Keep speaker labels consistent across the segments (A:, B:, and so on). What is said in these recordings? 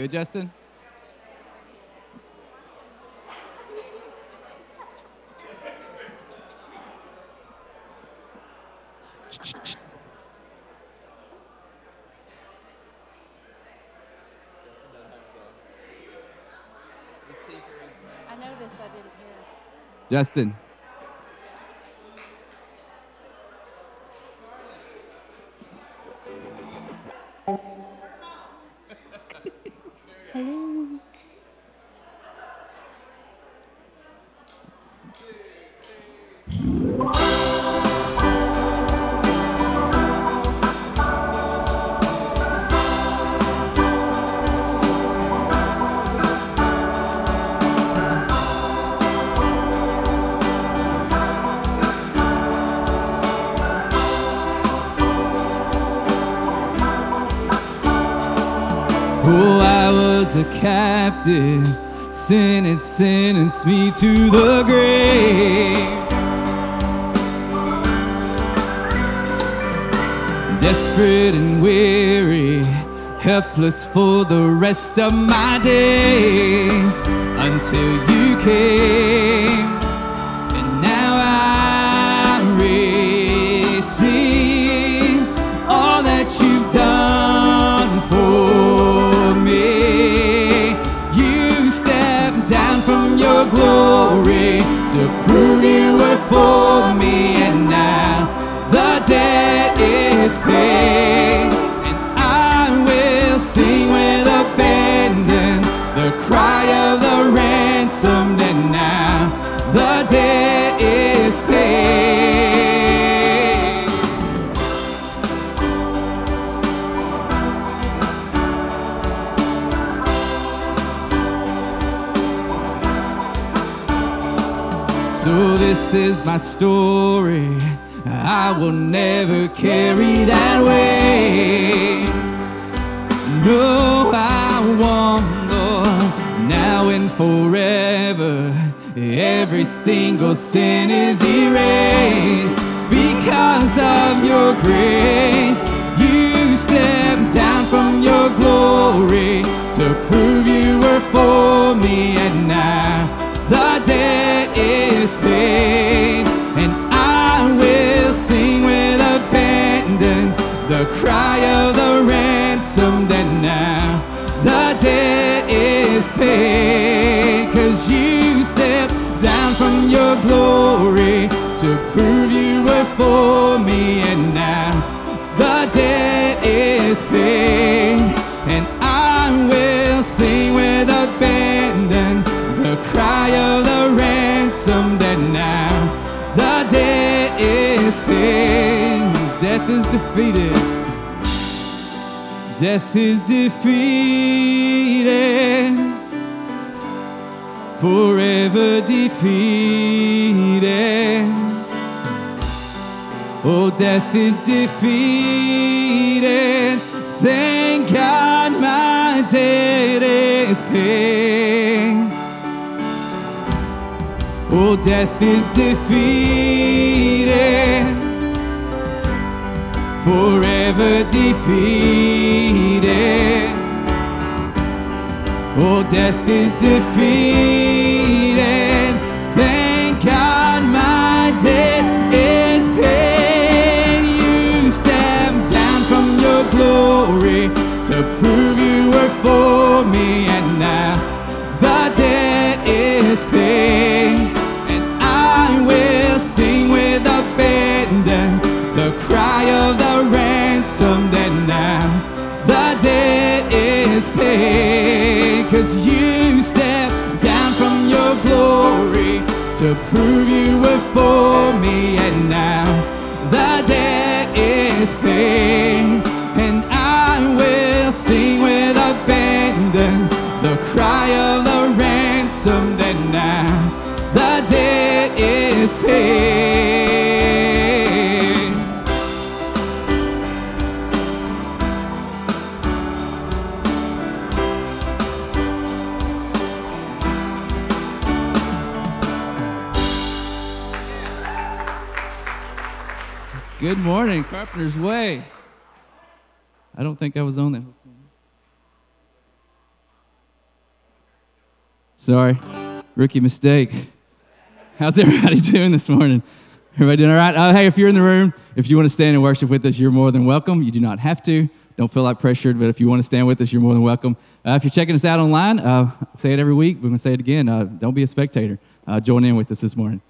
A: good, Justin?
B: I noticed I didn't hear.
A: Justin. Of my days until you came. And now I receive all that you've done for me. You stepped down from your glory to prove you were for the cry of the ransomed, and now the debt is paid. So this is my story. I will never carry that way. Single sin is erased. Because of your grace. You stepped down from your glory to prove you were for me, and now the debt is paid, and I will sing with abandon the cry of the ransomed, and now the debt is paid, glory to prove you were for me, and now the debt is paid, and I will sing with abandon the cry of the ransomed, and now the debt is paid. Death is defeated. Death is defeated. Forever defeated. Oh, death is defeated. Thank God my debt is paid. Oh, death is defeated. Forever defeated. Oh, death is defeated. Thank God my debt is paid. You stepped down from your glory to prove you were for me, and now the debt is paid. And I will sing with abandon the cry of the ransomed, and now the debt is paid. Cause you stepped down from your glory to prove you were for me, and now the debt is paid. And I will sing with abandon the cry of the ransomed, and now the debt is paid. Good morning, Carpenter's Way. I don't think I was on that. Sorry, rookie mistake. How's everybody doing this morning? Everybody doing all right? Uh, hey, if you're in the room, if you want to stand and worship with us, you're more than welcome. You do not have to. Don't feel like pressured, but if you want to stand with us, you're more than welcome. Uh, if you're checking us out online, uh, say it every week. We're going to say it again. Uh, don't be a spectator. Uh, join in with us this morning.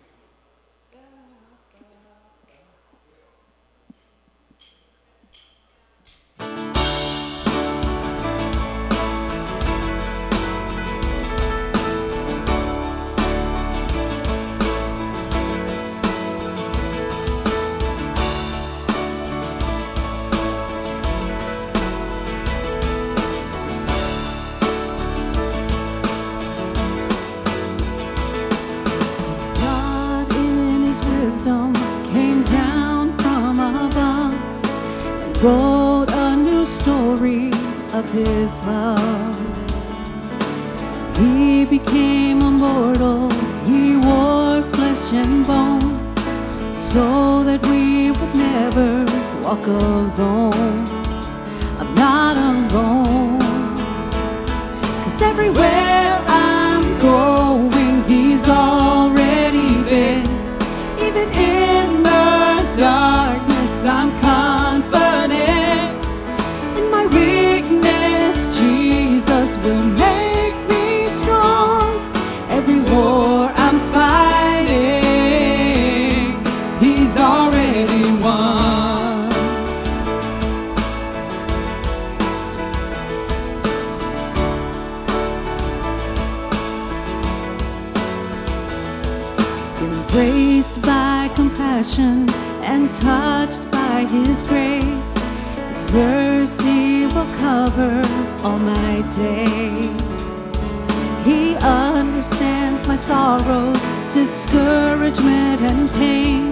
B: His love. He became a mortal, he wore flesh and bone, so that we would never walk alone. I'm not alone. Cause everywhere I'm going, cover all my days. He understands my sorrows, discouragement, and pain.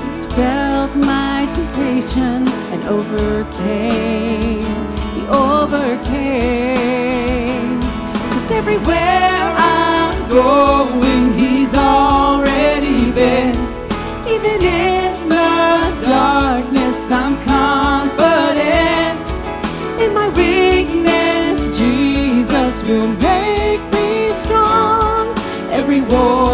B: He's felt my temptation and overcame. He overcame. Cause everywhere I'm going, he's already been. Will make me strong. Every war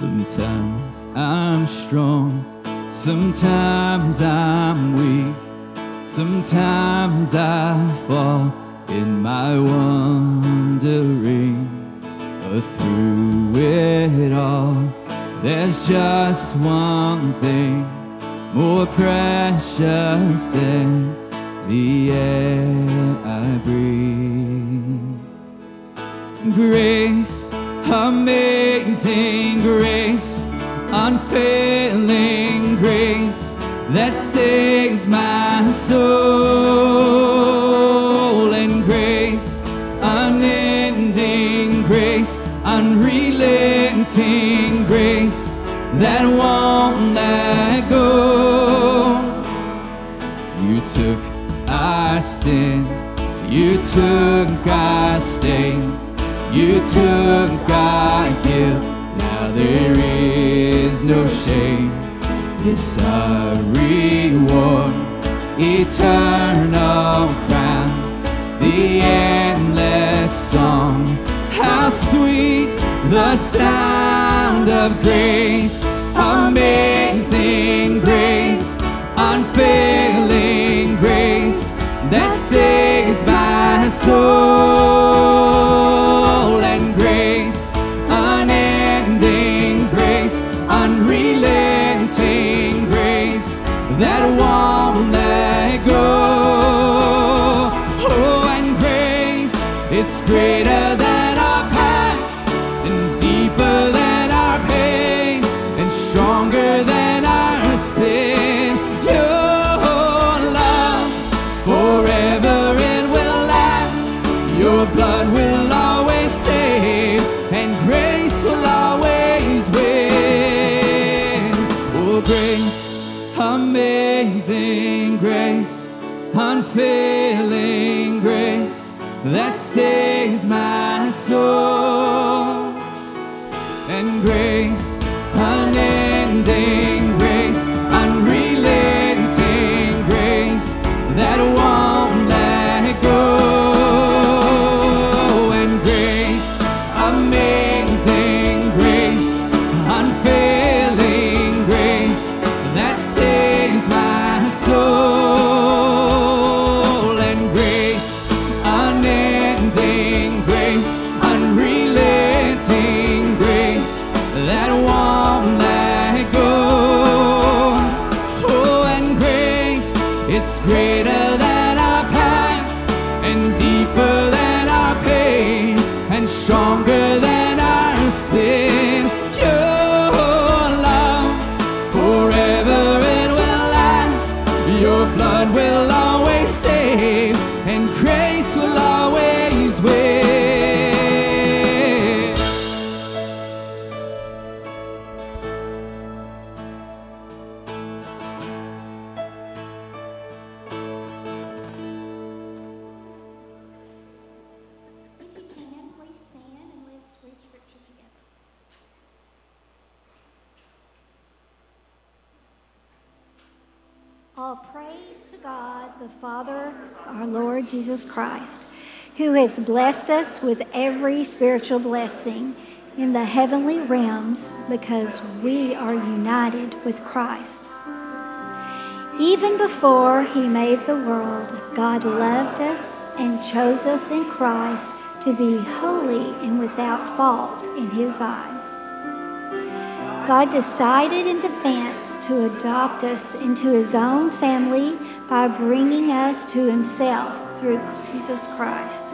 A: Sometimes I'm strong, sometimes I'm weak, sometimes I fall in my wandering. But through it all, there's just one thing more precious than the air I breathe. Grace, amazing grace, unfailing grace that saves my soul, and grace, unending grace, unrelenting grace that won't let go. You took our sin, you took our stain, you took our no shame. It's a reward, eternal crown, the endless song. How sweet the sound of grace, amazing grace, unfailing grace that saves my soul that won't
C: Jesus Christ, who has blessed us with every spiritual blessing in the heavenly realms because we are united with Christ. Even before he made the world, God loved us and chose us in Christ to be holy and without fault in his eyes. God decided in advance to adopt us into his own family by bringing us to himself through Jesus Christ.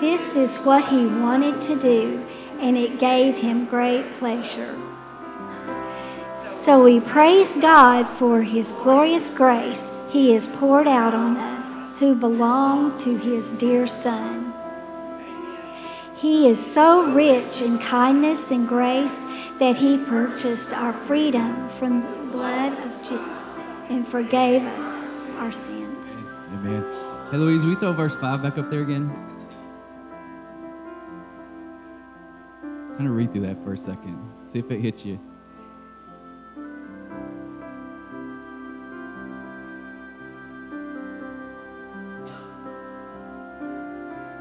C: This is what he wanted to do, and it gave him great pleasure. So we praise God for his glorious grace he has poured out on us who belong to his dear Son. He is so rich in kindness and grace that he purchased our freedom from the blood of Jesus and forgave us our sins.
A: Amen. Hey, Louise, we throw verse 5 back up there again? Kind of read through that for a second. See if it hits you.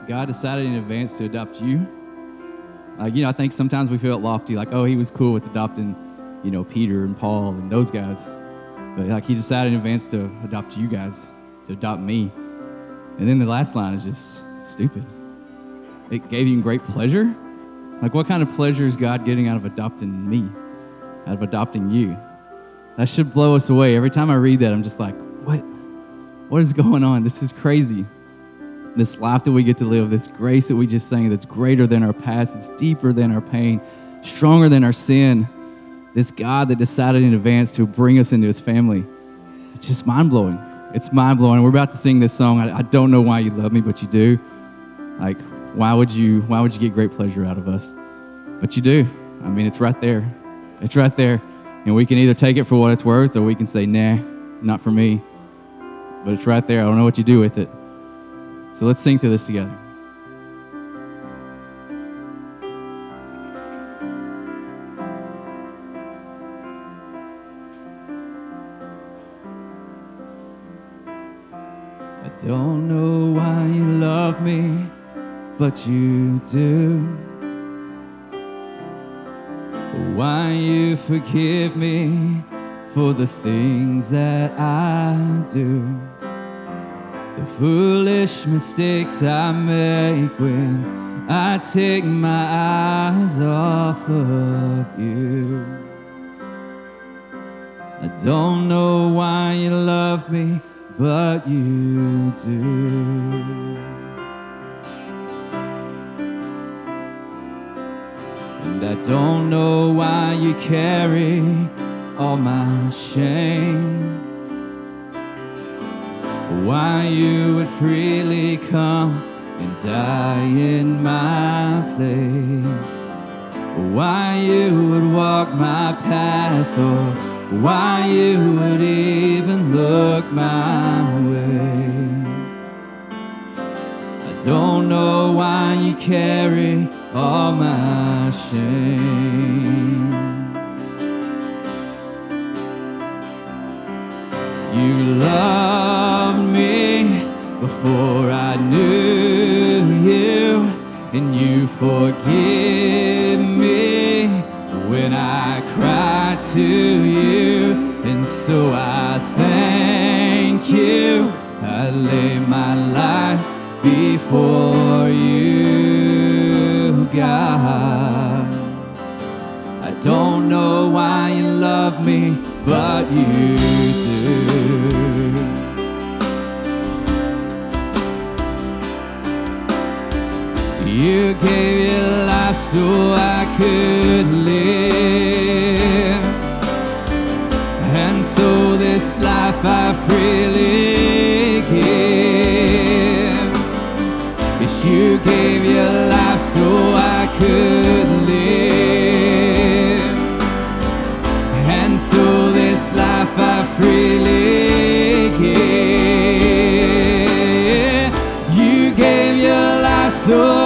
A: God decided in advance to adopt you. You know, I think sometimes we feel lofty, like, oh, he was cool with adopting, you know, Peter and Paul and those guys. But like, he decided in advance to adopt you guys, to adopt me. And then the last line is just stupid. It gave you great pleasure. Like, what kind of pleasure is God getting out of adopting me, out of adopting you? That should blow us away. Every time I read that, I'm just like, what? What is going on? This is crazy. This life that we get to live, this grace that we just sang, that's greater than our past, it's deeper than our pain, stronger than our sin. This God that decided in advance to bring us into his family. It's just mind blowing. It's mind blowing. We're about to sing this song. I, I don't know why you love me, but you do. Like, why would you why would you get great pleasure out of us? But you do. I mean, it's right there. It's right there. And we can either take it for what it's worth or we can say, nah, not for me. But it's right there. I don't know what you do with it. So let's sing through this together. Love me, but you do. Why you forgive me for the things that I do. The foolish mistakes I make when I take my eyes off of you. I don't know why you love me, but you do. And I don't know why you carry all my shame. Why you would freely come and die in my place. Why you would walk my path or why you would even look my way. I don't know why you carry all my shame. You loved me before I knew you, and you forgive me when I cry to you, and so I thank you. I lay my life before you, me, but you do. You gave your life so I could live. And so this life I freely give. Yes, you gave your life so I could so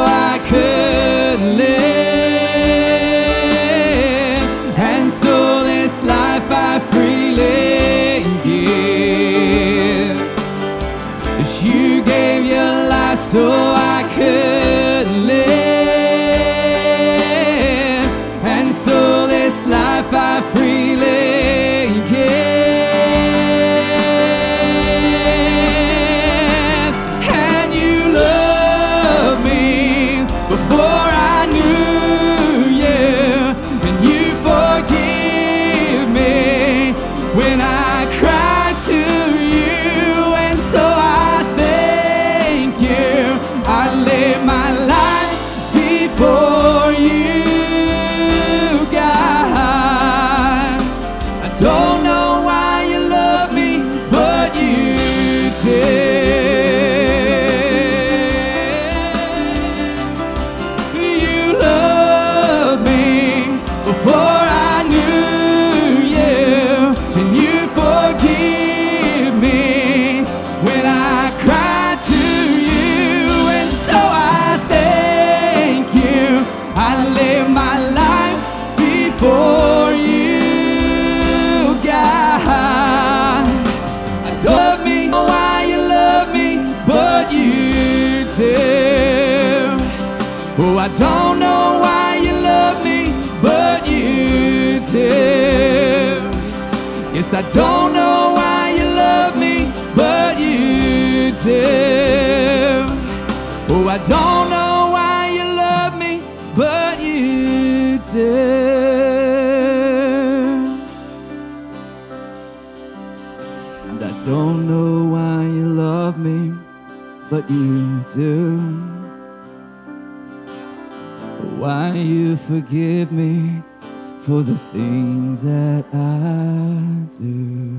A: why you love me, but you do. Why you forgive me for the things that I do.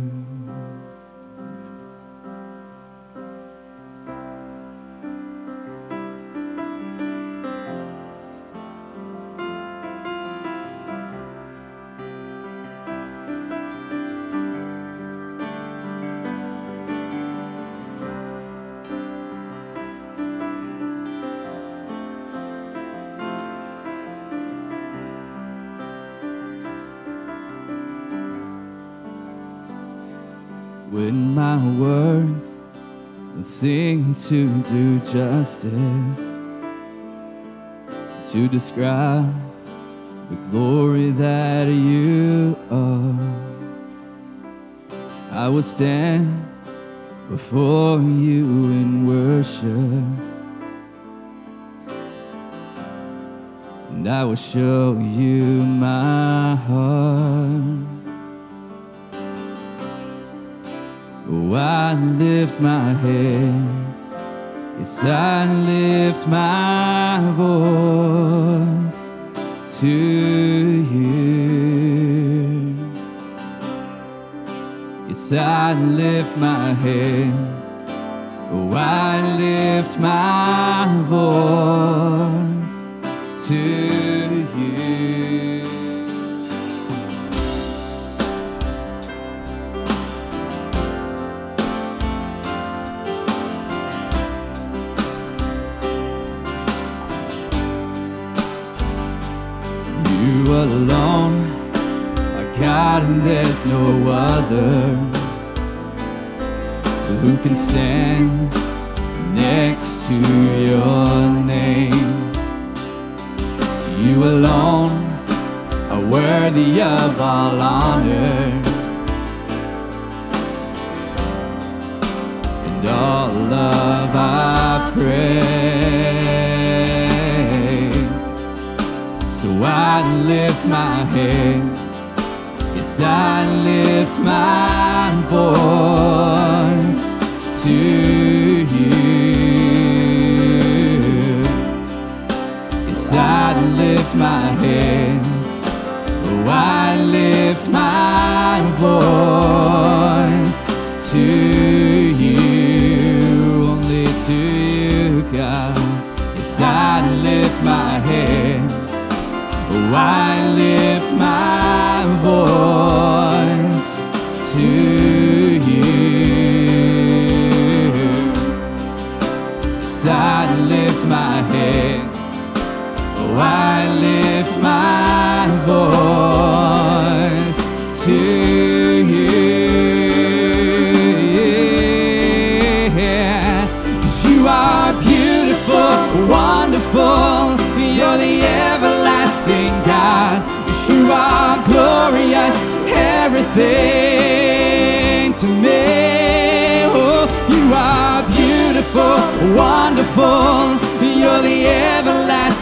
A: To do justice to describe the glory that you are. I will stand before you in worship. And I will show you my heart. Oh, I lift my hands. Yes, I lift my voice to you. Yes, I lift my hands. Oh, I lift my voice God, and there's no other who can stand next to your name. You alone are worthy of all honor and all love I pray. So I lift my hands, I lift my voice to you. Yes, I lift my hands, oh, I lift my voice to you, only to you, God. Yes, I lift my hands. Oh, I lift my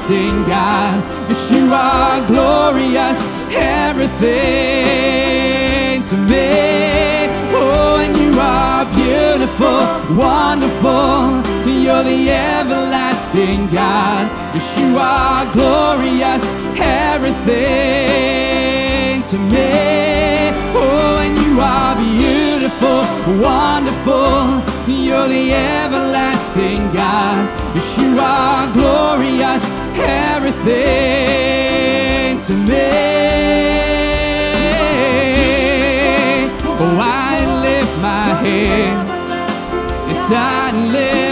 A: everlasting God. Yes, you are glorious, everything to me. Oh, and you are beautiful, wonderful. You're the everlasting God. Yes, you are glorious, everything to me. Oh, and you are beautiful, wonderful. You're the everlasting God. Yes, you are glorious, everything to me. Oh, I lift my hands. Yes, I lift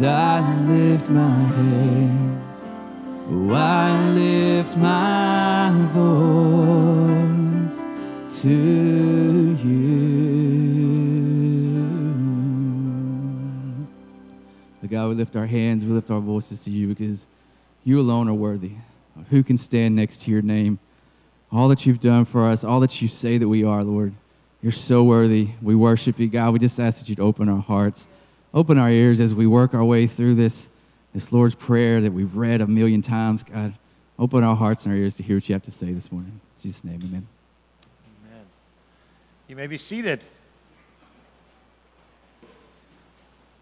A: I lift my hands. Oh, I lift my voice to you. But God, we lift our hands, we lift our voices to you because you alone are worthy. Who can stand next to your name? All that you've done for us, all that you say that we are, Lord. You're so worthy. We worship you, God. We just ask that you'd open our hearts, open our ears as we work our way through this, this Lord's Prayer that we've read a million times, God. Open our hearts and our ears to hear what you have to say this morning. In Jesus' name, amen.
D: Amen. You may be seated.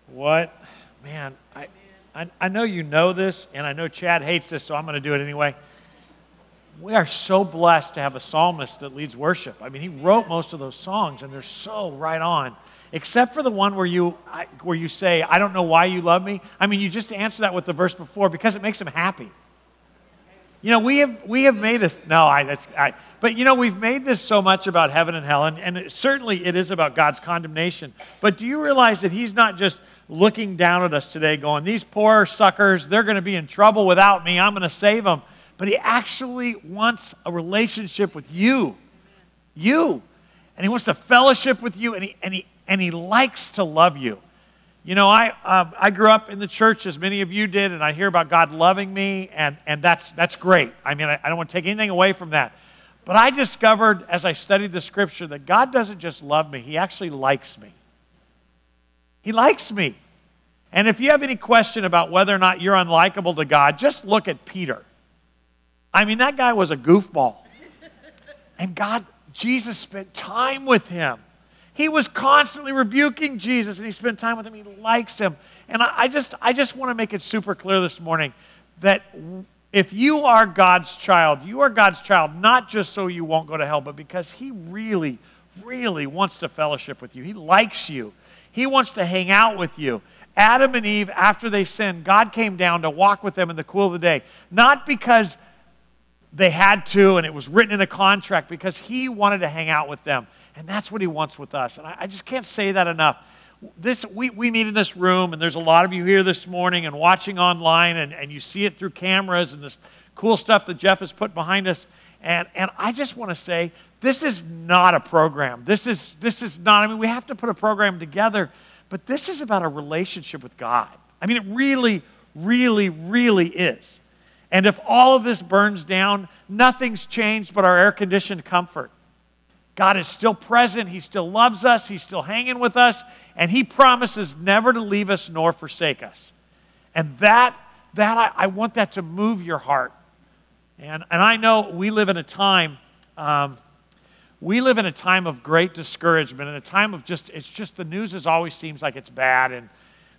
D: What? Man, I, I, I know you know this, and I know Chad hates this, so I'm going to do it anyway. We are so blessed to have a psalmist that leads worship. I mean, he wrote most of those songs, and they're so right on. Except for the one where you, where you say, I don't know why you love me. I mean, you just answer that with the verse before because it makes him happy. You know, we have, we have made this, no, I, that's, I, but you know, we've made this so much about heaven and hell, and, and it, certainly it is about God's condemnation. But do you realize that He's not just looking down at us today going, These poor suckers, they're going to be in trouble without me. I'm going to save them. But He actually wants a relationship with you. You. And He wants to fellowship with you, and He, and he, and he likes to love you. You know, I, um, I grew up in the church, as many of you did, and I hear about God loving me, and, and that's, that's great. I mean, I, I don't want to take anything away from that. But I discovered as I studied the scripture that God doesn't just love me, He actually likes me. He likes me. And if you have any question about whether or not you're unlikable to God, just look at Peter. I mean, that guy was a goofball. And God, Jesus spent time with him. He was constantly rebuking Jesus, and he spent time with him. He likes him. And I, I just, I just want to make it super clear this morning that if you are God's child, you are God's child not just so you won't go to hell, but because He really, really wants to fellowship with you. He likes you, He wants to hang out with you. Adam and Eve, after they sinned, God came down to walk with them in the cool of the day, not because they had to and it was written in a contract, because He wanted to hang out with them. And that's what He wants with us. And I, I just can't say that enough. This we, we meet in this room and there's a lot of you here this morning and watching online and, and you see it through cameras and this cool stuff that jeff has put behind us. And, and i just want to say this is not a program. This is this is not i mean we have to put a program together but this is about a relationship with god. I mean it really really really is. And if all of this burns down nothing's changed but our air conditioned comfort god is still present he still loves us he's still hanging with us and he promises never to leave us nor forsake us. And that, that I, I want that to move your heart. And, and I know we live in a time, um, we live in a time of great discouragement, and a time of just, it's just the news is always seems like it's bad, and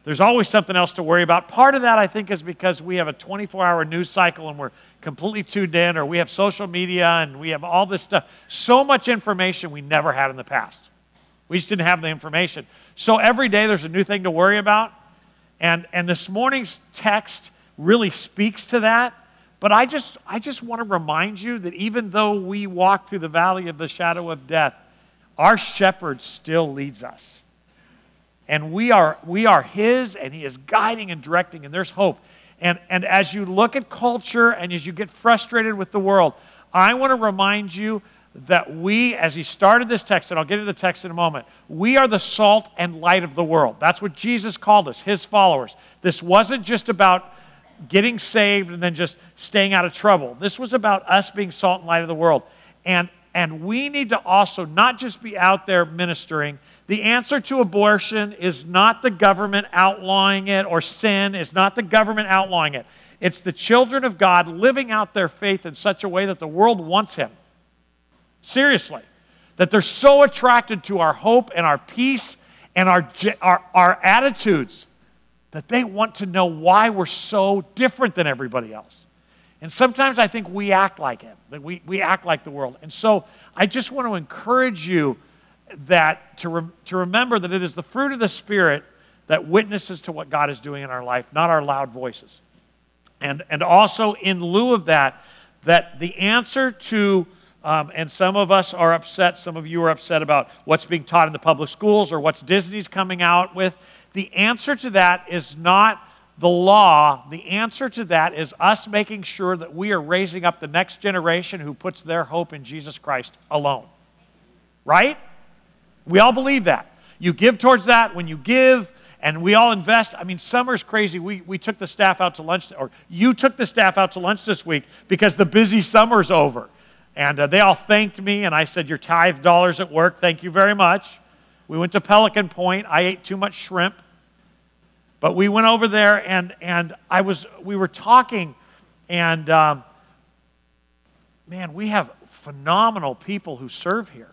D: there's always something else to worry about. Part of that, I think, is because we have a 24 hour news cycle and we're completely tuned in, or we have social media and we have all this stuff. So much information we never had in the past. We just didn't have the information. So every day there's a new thing to worry about. And, and this morning's text really speaks to that. But I just, I just want to remind you that even though we walk through the valley of the shadow of death, our shepherd still leads us. And we are, we are his, and he is guiding and directing, and there's hope. And, and as you look at culture and as you get frustrated with the world, I want to remind you that we, as he started this text, and I'll get into the text in a moment, we are the salt and light of the world. That's what Jesus called us, his followers. This wasn't just about getting saved and then just staying out of trouble. This was about us being salt and light of the world. And, and we need to also not just be out there ministering. The answer to abortion is not the government outlawing it, or sin is not the government outlawing it. It's the children of God living out their faith in such a way that the world wants him. Seriously. That they're so attracted to our hope and our peace and our, our, our attitudes that they want to know why we're so different than everybody else. And sometimes I think we act like it, that we, we act like the world. And so I just want to encourage you that to, re, to remember that it is the fruit of the Spirit that witnesses to what God is doing in our life, not our loud voices. And, and also, in lieu of that, that the answer to, um, and some of us are upset, some of you are upset about what's being taught in the public schools or what's Disney's coming out with. The answer to that is not the law. The answer to that is us making sure that we are raising up the next generation who puts their hope in Jesus Christ alone. Right? We all believe that. You give towards that. When you give, and we all invest. I mean, summer's crazy. We, we took the staff out to lunch, or you took the staff out to lunch this week because the busy summer's over. And uh, they all thanked me, and I said, Your tithe dollars at work, thank you very much. We went to Pelican Point. I ate too much shrimp. But we went over there, and, and I was, we were talking, and um, man, we have phenomenal people who serve here.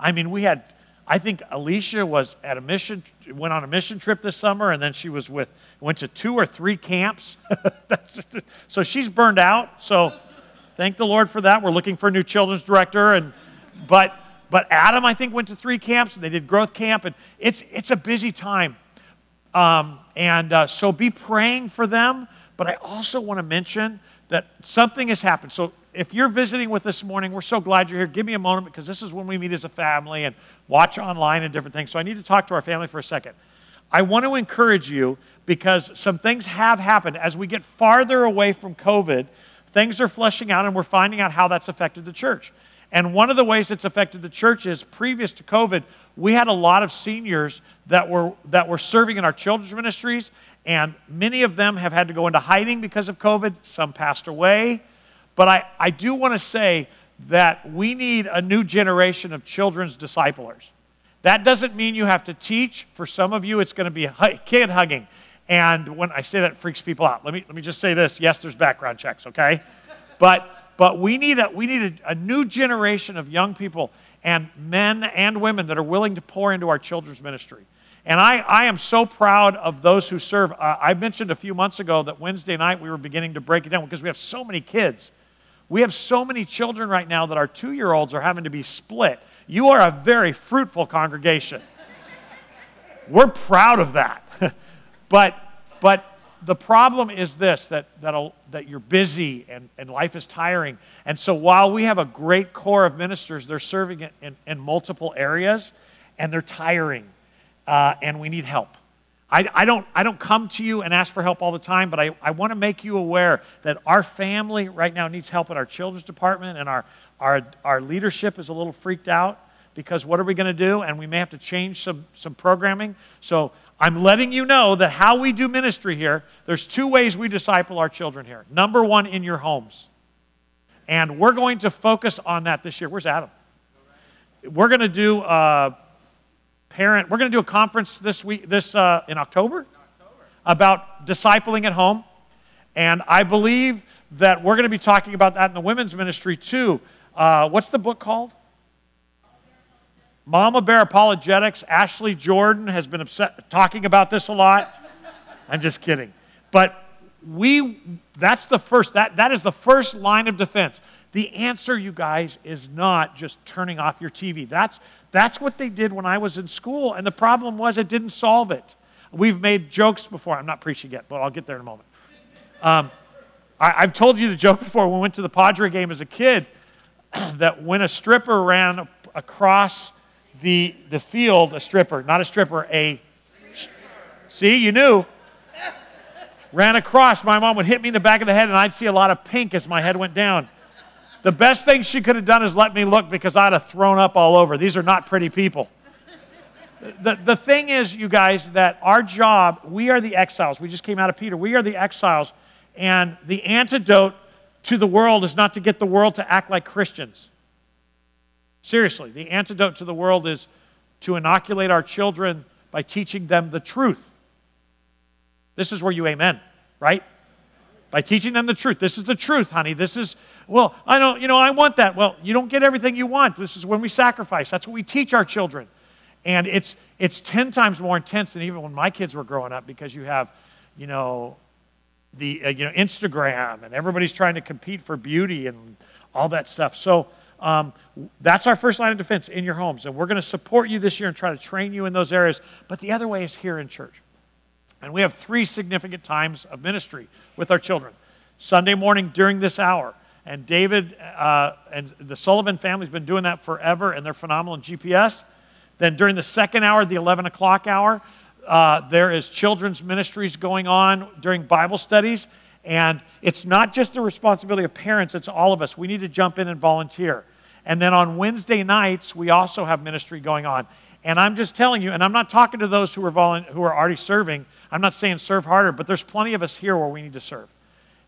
D: I mean, we had I think Alicia was at a mission, went on a mission trip this summer, and then she was with, went to two or three camps. so she's burned out. So thank the Lord for that. We're looking for a new children's director, and but but Adam, I think, went to three camps, and they did growth camp, and it's it's a busy time. Um, and uh, so be praying for them. But I also want to mention that something has happened. So if you're visiting with this morning, we're so glad you're here. Give me a moment because this is when we meet as a family and watch online and different things. So I need to talk to our family for a second. I want to encourage you because some things have happened. As we get farther away from COVID, things are fleshing out and we're finding out how that's affected the church. And one of the ways it's affected the church is previous to COVID, we had a lot of seniors that were, that were serving in our children's ministries, and many of them have had to go into hiding because of COVID. Some passed away. But I, I do want to say that we need a new generation of children's disciplers. That doesn't mean you have to teach. For some of you, it's going to be kid hugging. And when I say that, freaks people out. Let me, let me just say this yes, there's background checks, okay? But, but we need, a, we need a, a new generation of young people and men and women that are willing to pour into our children's ministry. And I, I am so proud of those who serve. Uh, I mentioned a few months ago that Wednesday night we were beginning to break it down because we have so many kids. We have so many children right now that our two year olds are having to be split. You are a very fruitful congregation. We're proud of that. but, but the problem is this that, that, that you're busy and, and life is tiring. And so while we have a great core of ministers, they're serving in, in, in multiple areas and they're tiring uh, and we need help. I, I, don't, I don't come to you and ask for help all the time, but I, I want to make you aware that our family right now needs help in our children's department, and our, our, our leadership is a little freaked out because what are we going to do? And we may have to change some, some programming. So I'm letting you know that how we do ministry here, there's two ways we disciple our children here. Number one, in your homes. And we're going to focus on that this year. Where's Adam? We're going to do. Uh, parent. We're going to do a conference this week, this uh, in October, about discipling at home, and I believe that we're going to be talking about that in the women's ministry too. Uh, what's the book called? Mama Bear Apologetics. Ashley Jordan has been upset, talking about this a lot. I'm just kidding, but we that's the first that that is the first line of defense. The answer, you guys, is not just turning off your TV. That's that's what they did when I was in school, and the problem was it didn't solve it. We've made jokes before. I'm not preaching yet, but I'll get there in a moment. Um, I, have told you the joke before. We went to the Padre game as a kid that when a stripper ran across the, the field, a stripper, not a stripper, a. See, you knew. Ran across, my mom would hit me in the back of the head, and I'd see a lot of pink as my head went down. The best thing she could have done is let me look because I'd have thrown up all over. These are not pretty people. The, the thing is, you guys, that our job, we are the exiles. We just came out of Peter. We are the exiles. And the antidote to the world is not to get the world to act like Christians. Seriously, the antidote to the world is to inoculate our children by teaching them the truth. This is where you amen, right? By teaching them the truth. This is the truth, honey. This is well, I don't, you know, I want that. Well, you don't get everything you want. This is when we sacrifice. That's what we teach our children. And it's, it's 10 times more intense than even when my kids were growing up because you have, you know, the, uh, you know, Instagram and everybody's trying to compete for beauty and all that stuff. So um, that's our first line of defense in your homes. And we're going to support you this year and try to train you in those areas. But the other way is here in church. And we have three significant times of ministry with our children. Sunday morning during this hour. And David uh, and the Sullivan family's been doing that forever, and they're phenomenal in GPS. Then during the second hour, the 11 o'clock hour, uh, there is children's ministries going on during Bible studies. And it's not just the responsibility of parents, it's all of us. We need to jump in and volunteer. And then on Wednesday nights, we also have ministry going on. And I'm just telling you, and I'm not talking to those who are, volu- who are already serving. I'm not saying serve harder, but there's plenty of us here where we need to serve.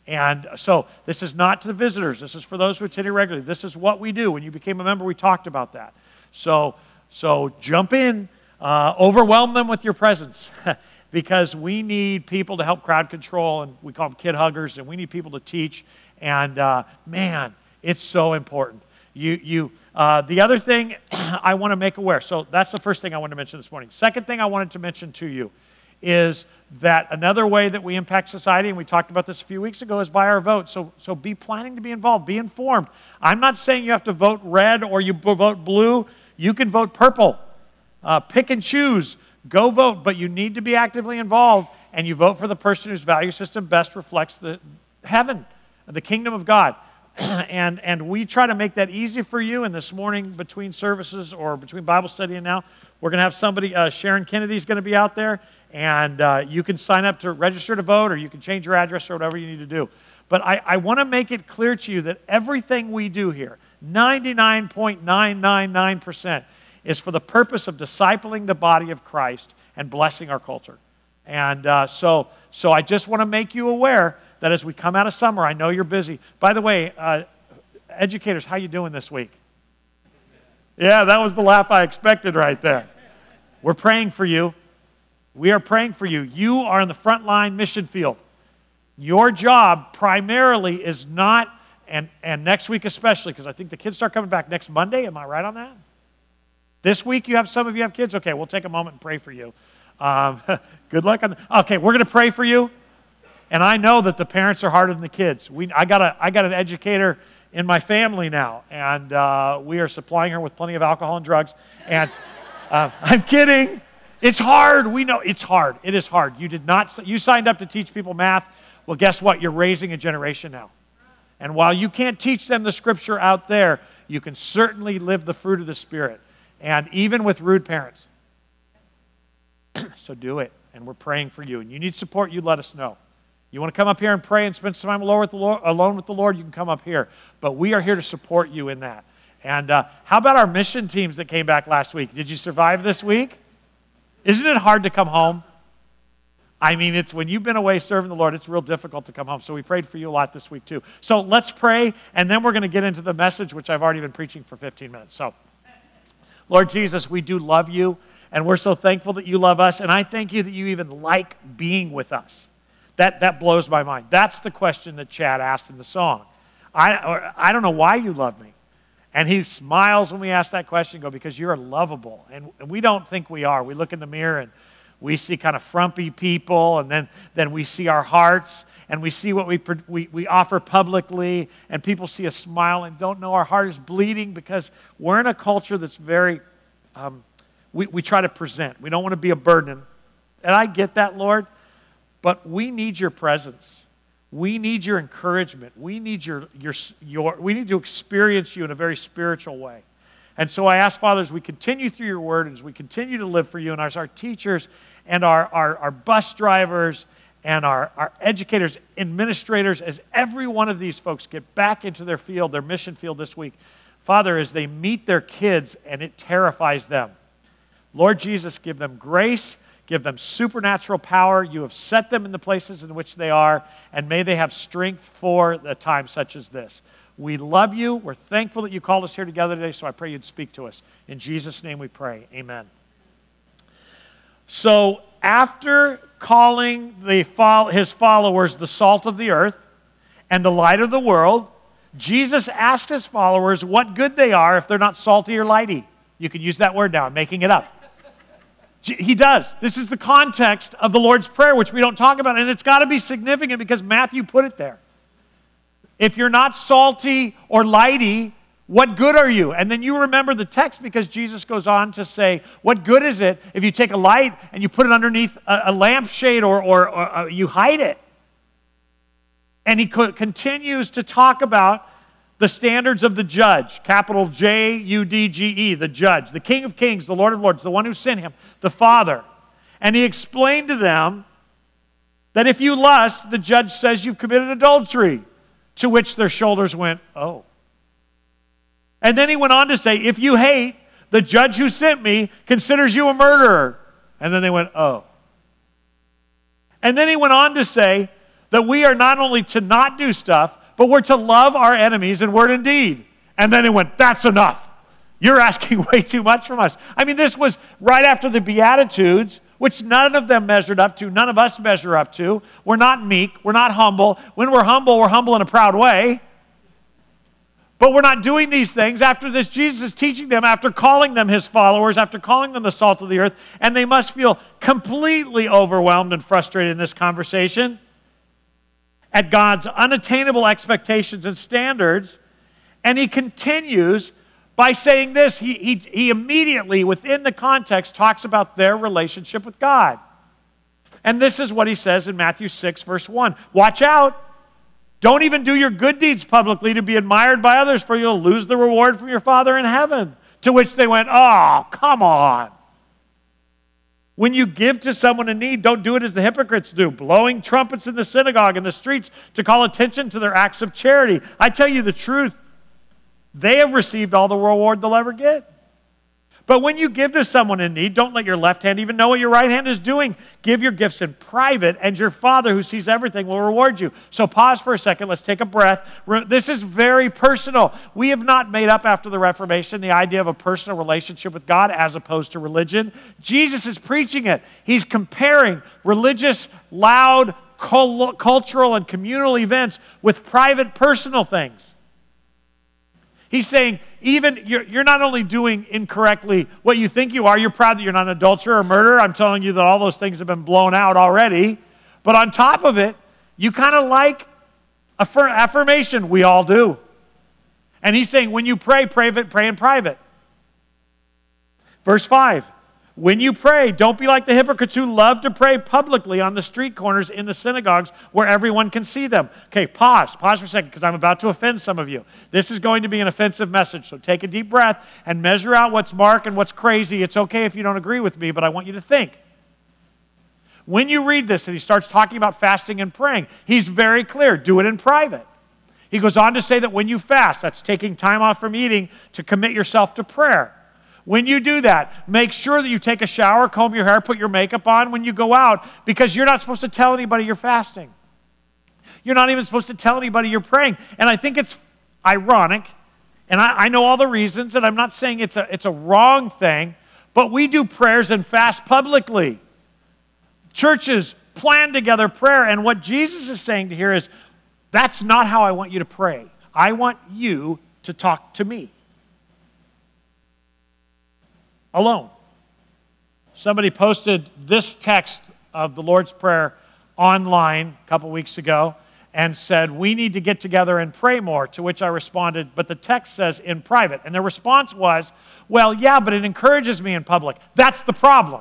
D: And so this is not to the visitors. This is for those who attend regularly. This is what we do. When you became a member, we talked about that. So, so jump in, uh, overwhelm them with your presence. because we need people to help crowd control, and we call them kid huggers, and we need people to teach. And uh, man, it's so important. You, you, uh, the other thing I want to make aware. So that's the first thing I want to mention this morning. Second thing I wanted to mention to you is that another way that we impact society, and we talked about this a few weeks ago, is by our vote. So, so be planning to be involved, be informed. I'm not saying you have to vote red or you vote blue. You can vote purple. Uh, pick and choose. Go vote, but you need to be actively involved, and you vote for the person whose value system best reflects the heaven, the kingdom of God. and, and we try to make that easy for you. And this morning, between services or between Bible study and now, we're going to have somebody, uh, Sharon Kennedy is going to be out there, and uh, you can sign up to register to vote, or you can change your address or whatever you need to do. But I, I want to make it clear to you that everything we do here, 99.999%, is for the purpose of discipling the body of Christ and blessing our culture. And uh, so, so I just want to make you aware that as we come out of summer, I know you're busy. By the way, uh, educators, how you doing this week? Yeah, that was the laugh I expected right there. We're praying for you. We are praying for you. You are in the front line mission field. Your job primarily is not, and, and next week especially, because I think the kids start coming back next Monday. Am I right on that? This week, you have some of you have kids? Okay, we'll take a moment and pray for you. Um, good luck on the, Okay, we're going to pray for you. And I know that the parents are harder than the kids. We, I, got a, I got an educator in my family now, and uh, we are supplying her with plenty of alcohol and drugs. And uh, I'm kidding. It's hard. We know it's hard. It is hard. You did not. You signed up to teach people math. Well, guess what? You're raising a generation now. And while you can't teach them the scripture out there, you can certainly live the fruit of the Spirit and even with rude parents. so do it. And we're praying for you. And you need support, you let us know. You want to come up here and pray and spend some time alone with the Lord, alone with the Lord you can come up here. But we are here to support you in that. And uh, how about our mission teams that came back last week? Did you survive this week? Isn't it hard to come home? I mean, it's when you've been away serving the Lord, it's real difficult to come home. So we prayed for you a lot this week too. So let's pray, and then we're going to get into the message, which I've already been preaching for 15 minutes. So. Lord Jesus, we do love you, and we're so thankful that you love us, and I thank you that you even like being with us. That, that blows my mind. That's the question that Chad asked in the song. I, I don't know why you love me. And he smiles when we ask that question, go, because you're lovable. And, and we don't think we are. We look in the mirror and we see kind of frumpy people, and then, then we see our hearts, and we see what we, we, we offer publicly, and people see us smile and don't know our heart is bleeding because we're in a culture that's very, um, we, we try to present. We don't want to be a burden. And I get that, Lord, but we need your presence. We need your encouragement. We need, your, your, your, we need to experience you in a very spiritual way. And so I ask, Father, as we continue through your word, as we continue to live for you, and as our teachers and our, our, our bus drivers and our, our educators, administrators, as every one of these folks get back into their field, their mission field this week, Father, as they meet their kids and it terrifies them, Lord Jesus, give them grace, give them supernatural power. You have set them in the places in which they are, and may they have strength for a time such as this. We love you. We're thankful that you called us here together today, so I pray you'd speak to us. In Jesus' name we pray. Amen. So, after calling the, his followers the salt of the earth and the light of the world, Jesus asked his followers what good they are if they're not salty or lighty. You can use that word now, I'm making it up. He does. This is the context of the Lord's Prayer, which we don't talk about, and it's got to be significant because Matthew put it there. If you're not salty or lighty, What good are you? And then you remember the text because Jesus goes on to say, What good is it if you take a light and you put it underneath a, a lampshade or, or, or uh, you hide it? And he co- continues to talk about the standards of the judge, capital J U D G E, the judge, the King of Kings, the Lord of Lords, the one who sent him, the Father. And he explained to them that if you lust, the judge says you've committed adultery, to which their shoulders went, Oh. And then he went on to say, If you hate, the judge who sent me considers you a murderer. And then they went, Oh. And then he went on to say that we are not only to not do stuff, but we're to love our enemies in word and deed. And then it went, That's enough. You're asking way too much from us. I mean, this was right after the Beatitudes, which none of them measured up to, none of us measure up to. We're not meek, we're not humble. When we're humble, we're humble in a proud way. But we're not doing these things. After this, Jesus is teaching them, after calling them his followers, after calling them the salt of the earth, and they must feel completely overwhelmed and frustrated in this conversation at God's unattainable expectations and standards. And he continues by saying this. He, he, he immediately, within the context, talks about their relationship with God. And this is what he says in Matthew 6, verse 1 Watch out. Don't even do your good deeds publicly to be admired by others, for you'll lose the reward from your Father in heaven. To which they went, Oh, come on. When you give to someone in need, don't do it as the hypocrites do, blowing trumpets in the synagogue and the streets to call attention to their acts of charity. I tell you the truth, they have received all the reward they'll ever get. But when you give to someone in need, don't let your left hand even know what your right hand is doing. Give your gifts in private, and your Father who sees everything will reward you. So pause for a second. Let's take a breath. This is very personal. We have not made up after the Reformation the idea of a personal relationship with God as opposed to religion. Jesus is preaching it. He's comparing religious, loud, cultural, and communal events with private, personal things. He's saying, even you're, you're not only doing incorrectly what you think you are, you're proud that you're not an adulterer or murderer. I'm telling you that all those things have been blown out already. But on top of it, you kind of like affirmation. We all do. And he's saying, when you pray, pray, pray in private. Verse 5 when you pray, don't be like the hypocrites who love to pray publicly on the street corners in the synagogues where everyone can see them. Okay, pause. Pause for a second because I'm about to offend some of you. This is going to be an offensive message. So take a deep breath and measure out what's mark and what's crazy. It's okay if you don't agree with me, but I want you to think. When you read this and he starts talking about fasting and praying, he's very clear do it in private. He goes on to say that when you fast, that's taking time off from eating to commit yourself to prayer. When you do that, make sure that you take a shower, comb your hair, put your makeup on when you go out because you're not supposed to tell anybody you're fasting. You're not even supposed to tell anybody you're praying. And I think it's ironic, and I, I know all the reasons, and I'm not saying it's a, it's a wrong thing, but we do prayers and fast publicly. Churches plan together prayer, and what Jesus is saying to here is that's not how I want you to pray. I want you to talk to me alone. Somebody posted this text of the Lord's Prayer online a couple weeks ago and said, We need to get together and pray more. To which I responded, But the text says in private. And their response was, Well, yeah, but it encourages me in public. That's the problem.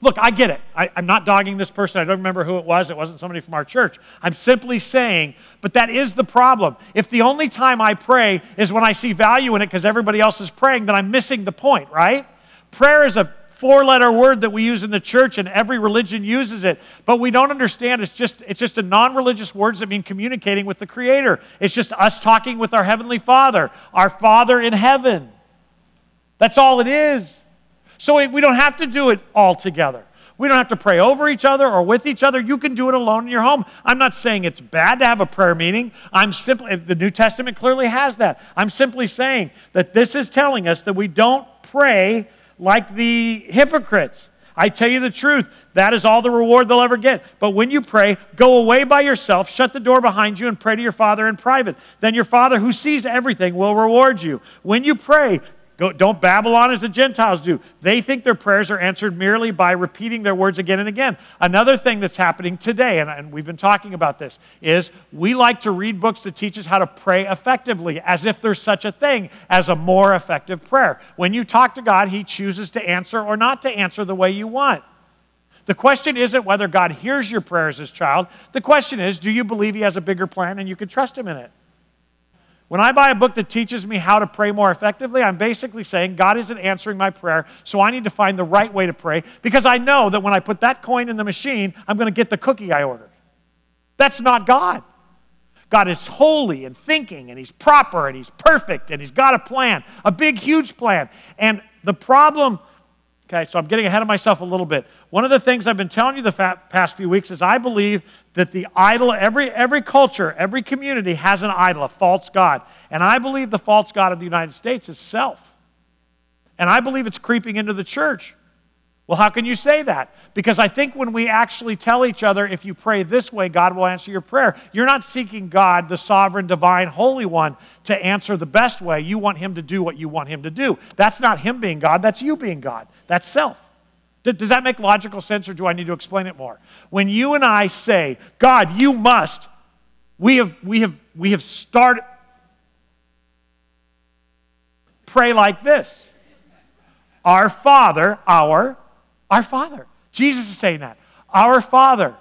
D: Look, I get it. I, am not dogging this person. I don't remember who it was. It wasn't somebody from our church. I'm simply saying, but that is the problem. If the only time I pray is when I see value in it because everybody else is praying, then I'm missing the point, right? Prayer is a four letter word that we use in the church and every religion uses it but we don't understand it's just it's just a non-religious words that mean communicating with the creator it's just us talking with our heavenly father our father in heaven that's all it is so we don't have to do it all together. We don't have to pray over each other or with each other. You can do it alone in your home. I'm not saying it's bad to have a prayer meeting. I'm simply, the New Testament clearly has that. I'm simply saying that this is telling us that we don't pray like the hypocrites. I tell you the truth, that is all the reward they'll ever get. But when you pray, go away by yourself, shut the door behind you, and pray to your Father in private. Then your Father, who sees everything, will reward you. When you pray, Go, don't Babylon as the Gentiles do. They think their prayers are answered merely by repeating their words again and again. Another thing that's happening today, and, and we've been talking about this, is we like to read books that teach us how to pray effectively, as if there's such a thing as a more effective prayer. When you talk to God, He chooses to answer or not to answer the way you want. The question isn't whether God hears your prayers as child. The question is, do you believe He has a bigger plan and you can trust Him in it? When I buy a book that teaches me how to pray more effectively, I'm basically saying God isn't answering my prayer, so I need to find the right way to pray because I know that when I put that coin in the machine, I'm going to get the cookie I ordered. That's not God. God is holy and thinking, and He's proper, and He's perfect, and He's got a plan, a big, huge plan. And the problem, okay, so I'm getting ahead of myself a little bit. One of the things I've been telling you the past few weeks is I believe that the idol, every, every culture, every community has an idol, a false God. And I believe the false God of the United States is self. And I believe it's creeping into the church. Well, how can you say that? Because I think when we actually tell each other, if you pray this way, God will answer your prayer, you're not seeking God, the sovereign, divine, holy one, to answer the best way. You want Him to do what you want Him to do. That's not Him being God, that's you being God. That's self. Does that make logical sense or do I need to explain it more? When you and I say, God, you must, we have, we have, we have started, pray like this Our Father, our, our Father. Jesus is saying that. Our Father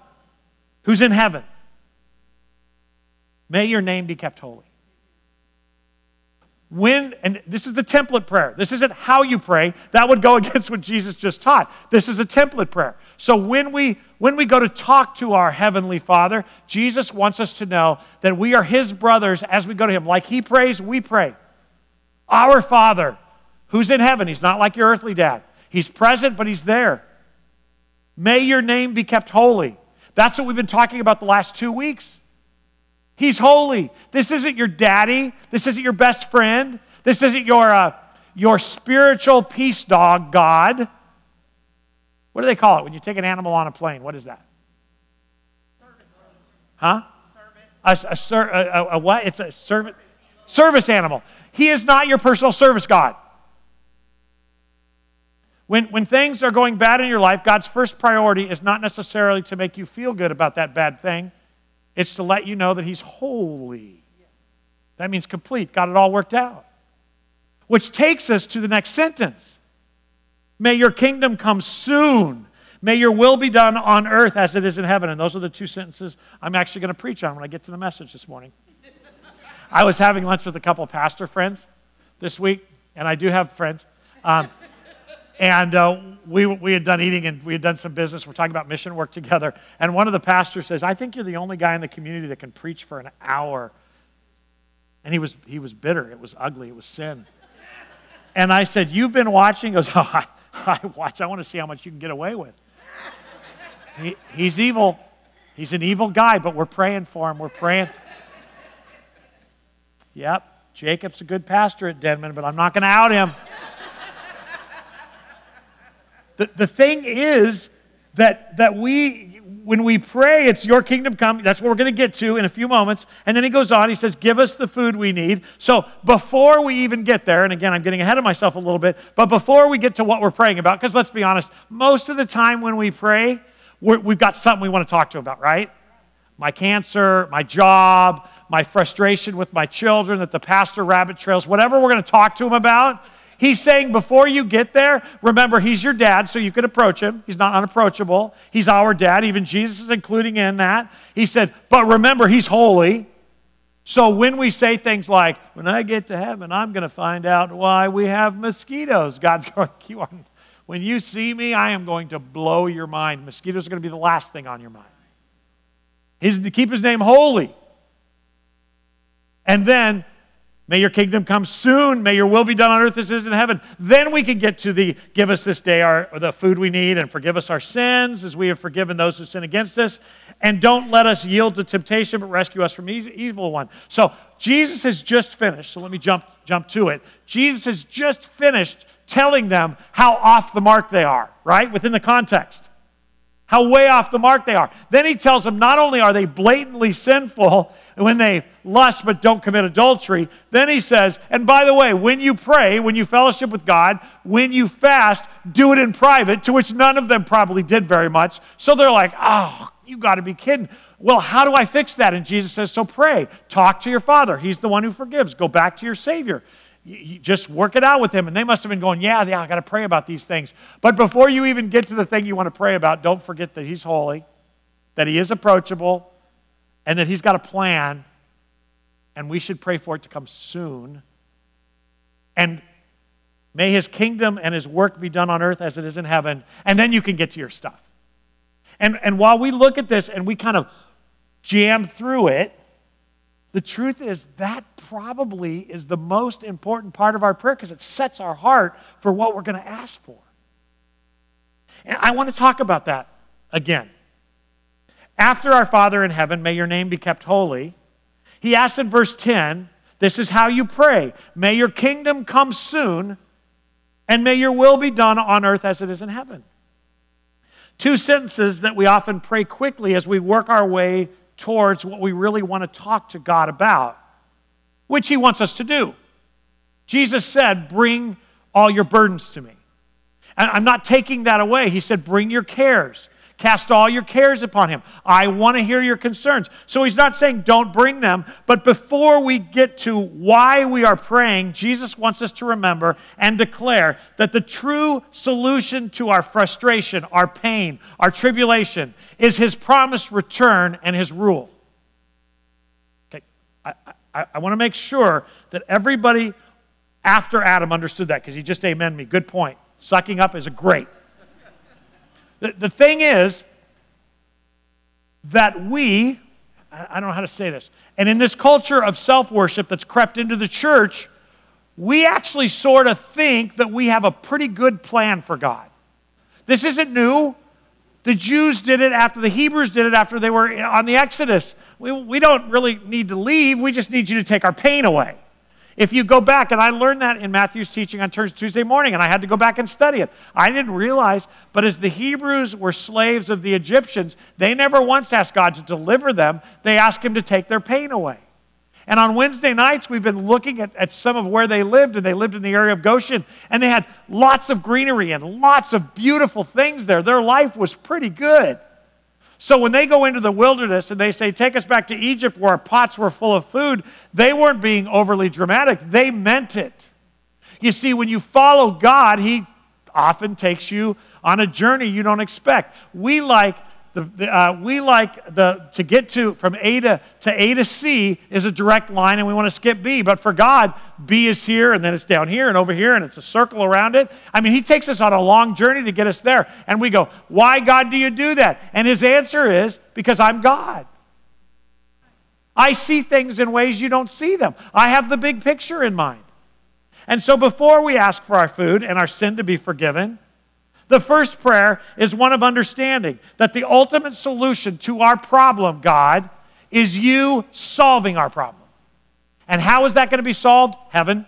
D: who's in heaven, may your name be kept holy when, and this is the template prayer. This isn't how you pray. That would go against what Jesus just taught. This is a template prayer. So when we when we go to talk to our heavenly Father, Jesus wants us to know that we are his brothers as we go to him. Like he prays, we pray. Our Father, who's in heaven. He's not like your earthly dad. He's present, but he's there. May your name be kept holy. That's what we've been talking about the last two weeks. He's holy. This isn't your daddy. This isn't your best friend. This isn't your, uh, your spiritual peace dog, God. What do they call it when you take an animal on a plane? What is that? Huh? Service. A, a, ser, a, a, what? It's a service, service animal. He is not your personal service God. When, when things are going bad in your life, God's first priority is not necessarily to make you feel good about that bad thing. It's to let you know that He's holy. That means complete, got it all worked out. Which takes us to the next sentence May your kingdom come soon. May your will be done on earth as it is in heaven. And those are the two sentences I'm actually going to preach on when I get to the message this morning. I was having lunch with a couple pastor friends this week, and I do have friends. Um, and uh, we, we had done eating and we had done some business. We're talking about mission work together. And one of the pastors says, I think you're the only guy in the community that can preach for an hour. And he was, he was bitter. It was ugly. It was sin. And I said, You've been watching? He goes, Oh, I, I watch. I want to see how much you can get away with. He, he's evil. He's an evil guy, but we're praying for him. We're praying. Yep, Jacob's a good pastor at Denman, but I'm not going to out him. The, the thing is that, that we, when we pray, it's your kingdom come. That's what we're going to get to in a few moments. And then he goes on, he says, Give us the food we need. So before we even get there, and again, I'm getting ahead of myself a little bit, but before we get to what we're praying about, because let's be honest, most of the time when we pray, we have got something we want to talk to about, right? My cancer, my job, my frustration with my children, that the pastor rabbit trails, whatever we're going to talk to him about He's saying before you get there, remember, he's your dad, so you can approach him. He's not unapproachable. He's our dad. Even Jesus is including in that. He said, but remember, he's holy. So when we say things like, when I get to heaven, I'm going to find out why we have mosquitoes, God's going, you are, when you see me, I am going to blow your mind. Mosquitoes are going to be the last thing on your mind. He's to keep his name holy. And then May your kingdom come soon. May your will be done on earth as it is in heaven. Then we can get to the give us this day our, the food we need and forgive us our sins as we have forgiven those who sin against us. And don't let us yield to temptation, but rescue us from the evil one. So Jesus has just finished. So let me jump, jump to it. Jesus has just finished telling them how off the mark they are, right? Within the context. How way off the mark they are. Then he tells them not only are they blatantly sinful, when they lust but don't commit adultery. Then he says, and by the way, when you pray, when you fellowship with God, when you fast, do it in private, to which none of them probably did very much. So they're like, oh, you got to be kidding. Well, how do I fix that? And Jesus says, so pray. Talk to your Father. He's the one who forgives. Go back to your Savior. You, just work it out with him. And they must have been going, yeah, yeah, I got to pray about these things. But before you even get to the thing you want to pray about, don't forget that he's holy, that he is approachable, and that he's got a plan. And we should pray for it to come soon. And may his kingdom and his work be done on earth as it is in heaven. And then you can get to your stuff. And, and while we look at this and we kind of jam through it, the truth is that probably is the most important part of our prayer because it sets our heart for what we're going to ask for. And I want to talk about that again. After our Father in heaven, may your name be kept holy. He asks in verse 10, this is how you pray. May your kingdom come soon, and may your will be done on earth as it is in heaven. Two sentences that we often pray quickly as we work our way towards what we really want to talk to God about, which He wants us to do. Jesus said, Bring all your burdens to me. And I'm not taking that away. He said, Bring your cares. Cast all your cares upon him. I want to hear your concerns. So he's not saying don't bring them, but before we get to why we are praying, Jesus wants us to remember and declare that the true solution to our frustration, our pain, our tribulation is his promised return and his rule. Okay, I, I, I want to make sure that everybody after Adam understood that because he just amen me. Good point. Sucking up is a great. The, the thing is that we, I don't know how to say this, and in this culture of self worship that's crept into the church, we actually sort of think that we have a pretty good plan for God. This isn't new. The Jews did it after the Hebrews did it after they were on the Exodus. We, we don't really need to leave, we just need you to take our pain away. If you go back, and I learned that in Matthew's teaching on Tuesday morning, and I had to go back and study it. I didn't realize, but as the Hebrews were slaves of the Egyptians, they never once asked God to deliver them, they asked Him to take their pain away. And on Wednesday nights, we've been looking at, at some of where they lived, and they lived in the area of Goshen, and they had lots of greenery and lots of beautiful things there. Their life was pretty good. So when they go into the wilderness and they say, Take us back to Egypt where our pots were full of food, they weren't being overly dramatic. They meant it. You see, when you follow God, He often takes you on a journey you don't expect. We like the, the, uh, we like the, to get to from A to, to A to C is a direct line, and we want to skip B. But for God, B is here, and then it's down here and over here, and it's a circle around it. I mean, He takes us on a long journey to get us there. And we go, Why, God, do you do that? And His answer is, Because I'm God. I see things in ways you don't see them. I have the big picture in mind. And so before we ask for our food and our sin to be forgiven, the first prayer is one of understanding that the ultimate solution to our problem, God, is you solving our problem. And how is that going to be solved? Heaven.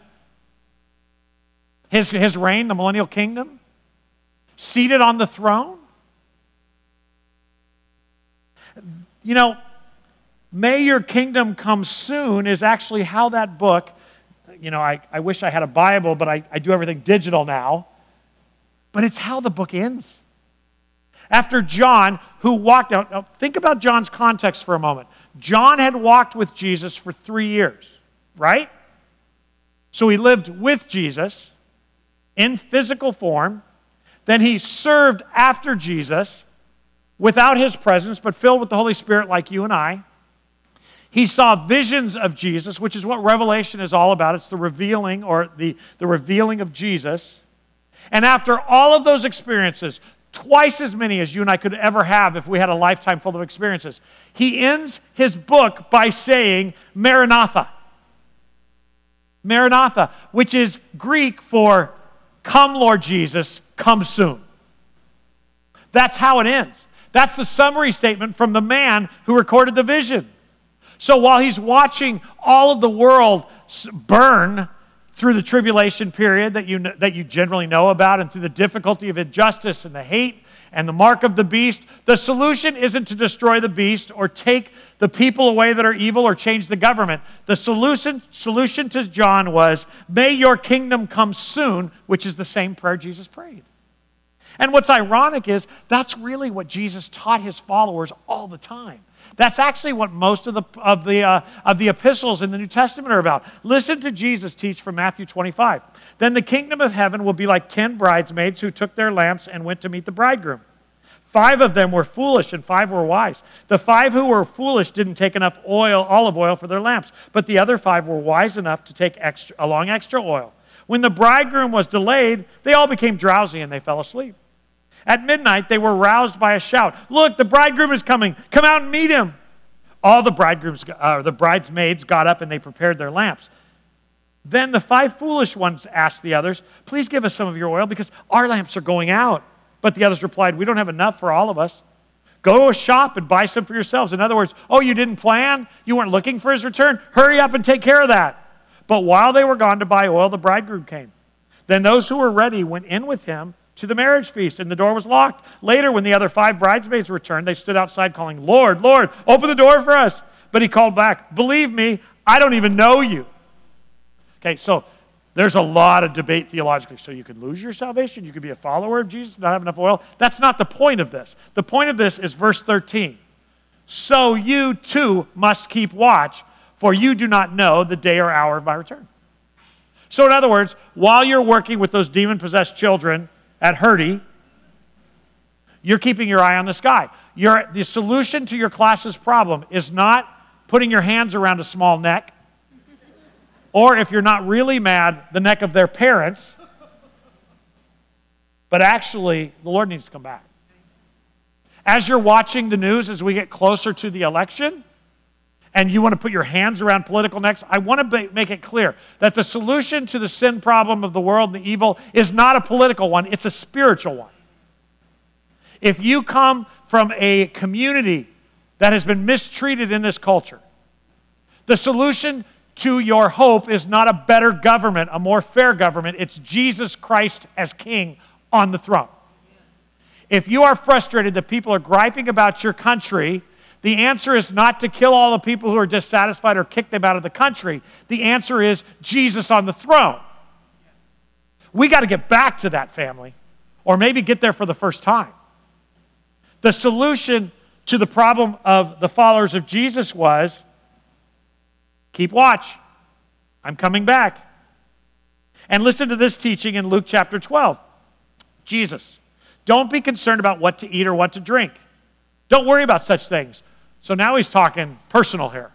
D: His, his reign, the millennial kingdom, seated on the throne. You know, May Your Kingdom Come Soon is actually how that book, you know, I, I wish I had a Bible, but I, I do everything digital now. But it's how the book ends. After John, who walked out, now think about John's context for a moment. John had walked with Jesus for three years, right? So he lived with Jesus in physical form. Then he served after Jesus without his presence, but filled with the Holy Spirit like you and I. He saw visions of Jesus, which is what Revelation is all about. It's the revealing or the, the revealing of Jesus. And after all of those experiences, twice as many as you and I could ever have if we had a lifetime full of experiences, he ends his book by saying, Maranatha. Maranatha, which is Greek for come, Lord Jesus, come soon. That's how it ends. That's the summary statement from the man who recorded the vision. So while he's watching all of the world burn, through the tribulation period that you, that you generally know about and through the difficulty of injustice and the hate and the mark of the beast, the solution isn't to destroy the beast or take the people away that are evil or change the government. The solution, solution to John was, May your kingdom come soon, which is the same prayer Jesus prayed. And what's ironic is that's really what Jesus taught his followers all the time. That's actually what most of the, of, the, uh, of the epistles in the New Testament are about. Listen to Jesus teach from Matthew 25. Then the kingdom of heaven will be like ten bridesmaids who took their lamps and went to meet the bridegroom. Five of them were foolish and five were wise. The five who were foolish didn't take enough oil, olive oil for their lamps, but the other five were wise enough to take extra, along extra oil. When the bridegroom was delayed, they all became drowsy and they fell asleep. At midnight, they were roused by a shout Look, the bridegroom is coming. Come out and meet him. All the bridegrooms, uh, the bridesmaids got up and they prepared their lamps. Then the five foolish ones asked the others, Please give us some of your oil because our lamps are going out. But the others replied, We don't have enough for all of us. Go to a shop and buy some for yourselves. In other words, oh, you didn't plan? You weren't looking for his return? Hurry up and take care of that. But while they were gone to buy oil, the bridegroom came. Then those who were ready went in with him to the marriage feast, and the door was locked. Later, when the other five bridesmaids returned, they stood outside calling, Lord, Lord, open the door for us. But he called back, Believe me, I don't even know you. Okay, so there's a lot of debate theologically. So you could lose your salvation, you could be a follower of Jesus, not have enough oil. That's not the point of this. The point of this is verse 13. So you too must keep watch, for you do not know the day or hour of my return. So, in other words, while you're working with those demon possessed children, at Hurdy, you're keeping your eye on the sky. Your, the solution to your class's problem is not putting your hands around a small neck, or if you're not really mad, the neck of their parents, but actually, the Lord needs to come back. As you're watching the news as we get closer to the election, and you want to put your hands around political necks, I want to make it clear that the solution to the sin problem of the world and the evil is not a political one, it's a spiritual one. If you come from a community that has been mistreated in this culture, the solution to your hope is not a better government, a more fair government. It's Jesus Christ as King on the throne. If you are frustrated that people are griping about your country, the answer is not to kill all the people who are dissatisfied or kick them out of the country. The answer is Jesus on the throne. We got to get back to that family, or maybe get there for the first time. The solution to the problem of the followers of Jesus was keep watch. I'm coming back. And listen to this teaching in Luke chapter 12. Jesus, don't be concerned about what to eat or what to drink. Don't worry about such things. So now he's talking personal here.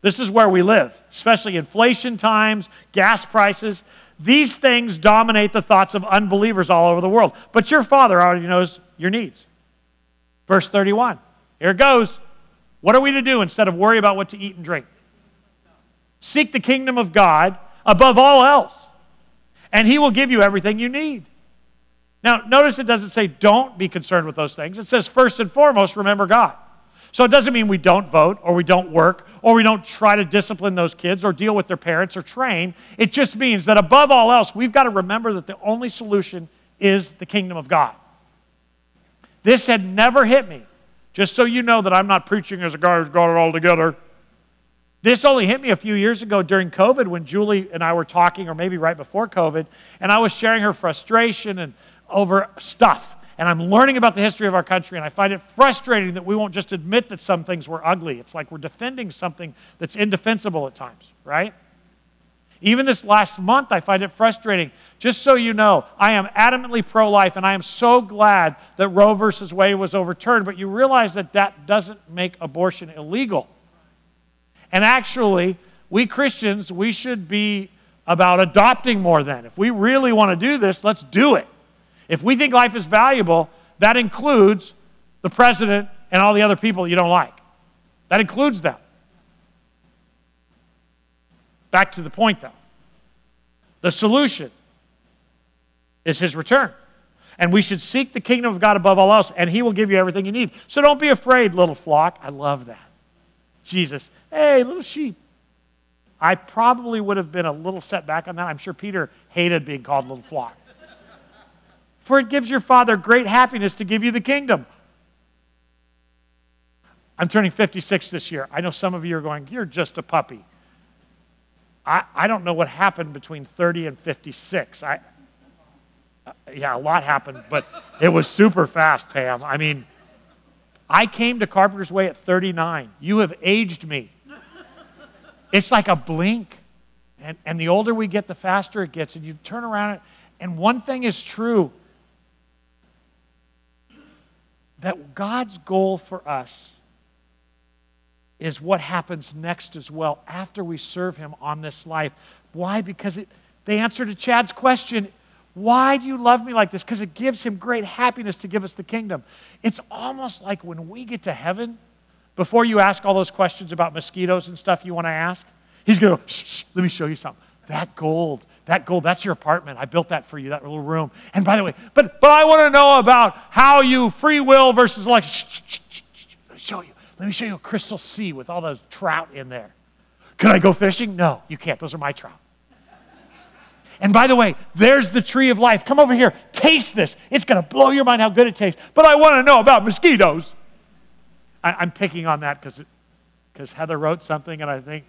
D: This is where we live, especially inflation times, gas prices. These things dominate the thoughts of unbelievers all over the world. But your Father already knows your needs. Verse 31. Here it goes. What are we to do instead of worry about what to eat and drink? Seek the kingdom of God above all else, and He will give you everything you need. Now, notice it doesn't say don't be concerned with those things. It says first and foremost, remember God. So it doesn't mean we don't vote or we don't work or we don't try to discipline those kids or deal with their parents or train. It just means that above all else, we've got to remember that the only solution is the kingdom of God. This had never hit me, just so you know that I'm not preaching as a guy who's got it all together. This only hit me a few years ago during COVID when Julie and I were talking, or maybe right before COVID, and I was sharing her frustration and over stuff and I'm learning about the history of our country, and I find it frustrating that we won't just admit that some things were ugly. It's like we're defending something that's indefensible at times, right? Even this last month, I find it frustrating. Just so you know, I am adamantly pro life, and I am so glad that Roe versus Wade was overturned, but you realize that that doesn't make abortion illegal. And actually, we Christians, we should be about adopting more than. If we really want to do this, let's do it. If we think life is valuable, that includes the president and all the other people you don't like. That includes them. Back to the point, though. The solution is his return. And we should seek the kingdom of God above all else, and he will give you everything you need. So don't be afraid, little flock. I love that. Jesus, hey, little sheep. I probably would have been a little set back on that. I'm sure Peter hated being called little flock. For it gives your Father great happiness to give you the kingdom. I'm turning 56 this year. I know some of you are going, You're just a puppy. I, I don't know what happened between 30 and 56. I, uh, yeah, a lot happened, but it was super fast, Pam. I mean, I came to Carpenter's Way at 39. You have aged me. It's like a blink. And, and the older we get, the faster it gets. And you turn around, and one thing is true that God's goal for us is what happens next as well after we serve Him on this life. Why? Because it, the answer to Chad's question why do you love me like this? Because it gives him great happiness to give us the kingdom. It's almost like when we get to heaven, before you ask all those questions about mosquitoes and stuff you want to ask, he's going to go, shh, shh, let me show you something. That gold, that gold, that's your apartment. I built that for you, that little room. And by the way, but, but I want to know about how you free will versus like, show you. Let me show you a crystal sea with all those trout in there. Can I go fishing? No, you can't. Those are my trout. And by the way, there's the tree of life. Come over here, taste this. It's going to blow your mind how good it tastes. But I want to know about mosquitoes. I, am picking on that because Heather wrote something, and I think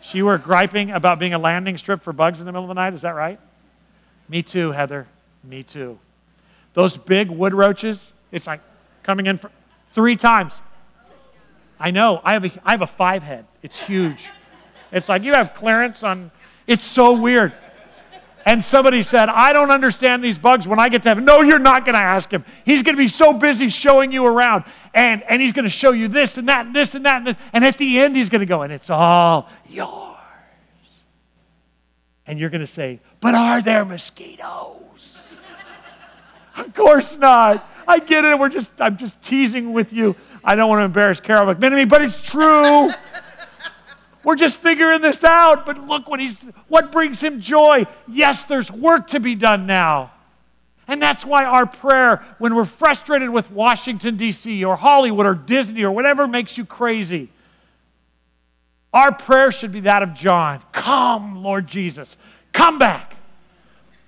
D: she were griping about being a landing strip for bugs in the middle of the night. Is that right? Me too, Heather. Me too. Those big wood roaches, it's like coming in for three times. I know. I have a, I have a five head. It's huge. It's like you have clearance on. It's so weird. And somebody said, I don't understand these bugs when I get to heaven. No, you're not going to ask him. He's going to be so busy showing you around. And, and he's going to show you this and that and this and that. And, this. and at the end, he's going to go, and it's all yours. And you're going to say, But are there mosquitoes? of course not. I get it. We're just, I'm just teasing with you. I don't want to embarrass Carol McMenemy, but it's true. We're just figuring this out, but look what he's what brings him joy. Yes, there's work to be done now. And that's why our prayer when we're frustrated with Washington D.C. or Hollywood or Disney or whatever makes you crazy, our prayer should be that of John. Come, Lord Jesus. Come back.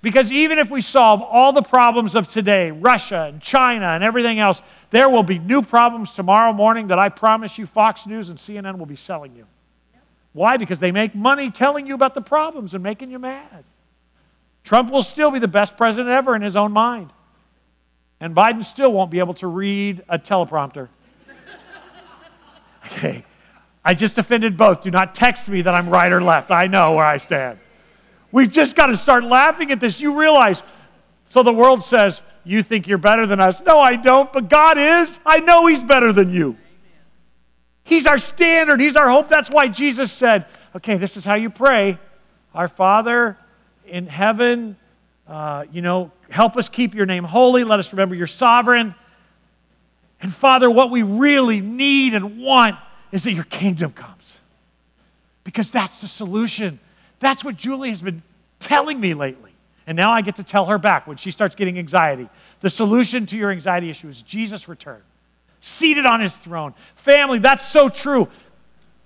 D: Because even if we solve all the problems of today, Russia and China and everything else, there will be new problems tomorrow morning that I promise you Fox News and CNN will be selling you. Why? Because they make money telling you about the problems and making you mad. Trump will still be the best president ever in his own mind. And Biden still won't be able to read a teleprompter. Okay. I just offended both. Do not text me that I'm right or left. I know where I stand. We've just got to start laughing at this. You realize, so the world says, You think you're better than us. No, I don't, but God is. I know He's better than you. He's our standard, He's our hope. That's why Jesus said, okay, this is how you pray. Our Father in heaven, uh, you know, help us keep your name holy. Let us remember you're sovereign. And Father, what we really need and want is that your kingdom comes. Because that's the solution. That's what Julie has been telling me lately. And now I get to tell her back when she starts getting anxiety. The solution to your anxiety issue is Jesus' return seated on his throne. Family, that's so true.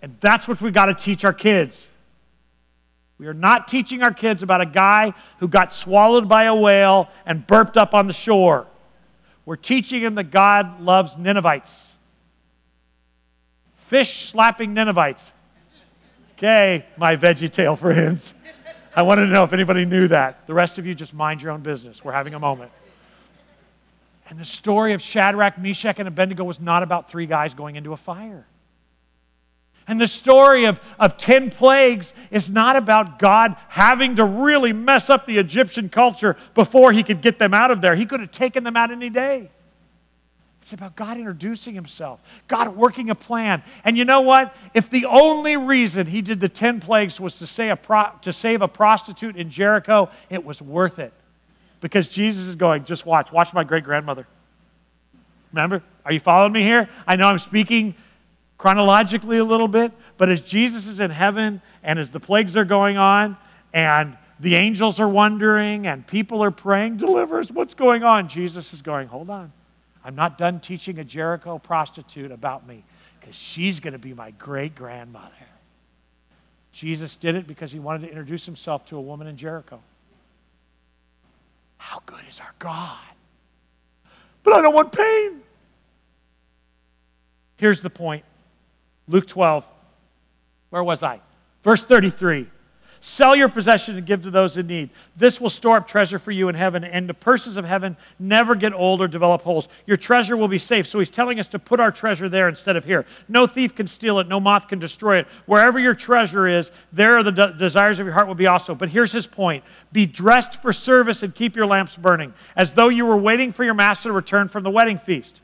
D: And that's what we got to teach our kids. We are not teaching our kids about a guy who got swallowed by a whale and burped up on the shore. We're teaching them that God loves Ninevites. Fish slapping Ninevites. Okay, my veggie tail friends. I wanted to know if anybody knew that. The rest of you just mind your own business. We're having a moment. And the story of Shadrach, Meshach, and Abednego was not about three guys going into a fire. And the story of, of 10 plagues is not about God having to really mess up the Egyptian culture before he could get them out of there. He could have taken them out any day. It's about God introducing himself, God working a plan. And you know what? If the only reason he did the 10 plagues was to, say a pro- to save a prostitute in Jericho, it was worth it. Because Jesus is going, just watch, watch my great grandmother. Remember? Are you following me here? I know I'm speaking chronologically a little bit, but as Jesus is in heaven and as the plagues are going on and the angels are wondering and people are praying, deliver us, what's going on? Jesus is going, hold on. I'm not done teaching a Jericho prostitute about me because she's going to be my great grandmother. Jesus did it because he wanted to introduce himself to a woman in Jericho. How good is our God? But I don't want pain. Here's the point Luke 12. Where was I? Verse 33. Sell your possession and give to those in need. This will store up treasure for you in heaven, and the purses of heaven never get old or develop holes. Your treasure will be safe. So he's telling us to put our treasure there instead of here. No thief can steal it, no moth can destroy it. Wherever your treasure is, there the de- desires of your heart will be also. But here's his point Be dressed for service and keep your lamps burning, as though you were waiting for your master to return from the wedding feast.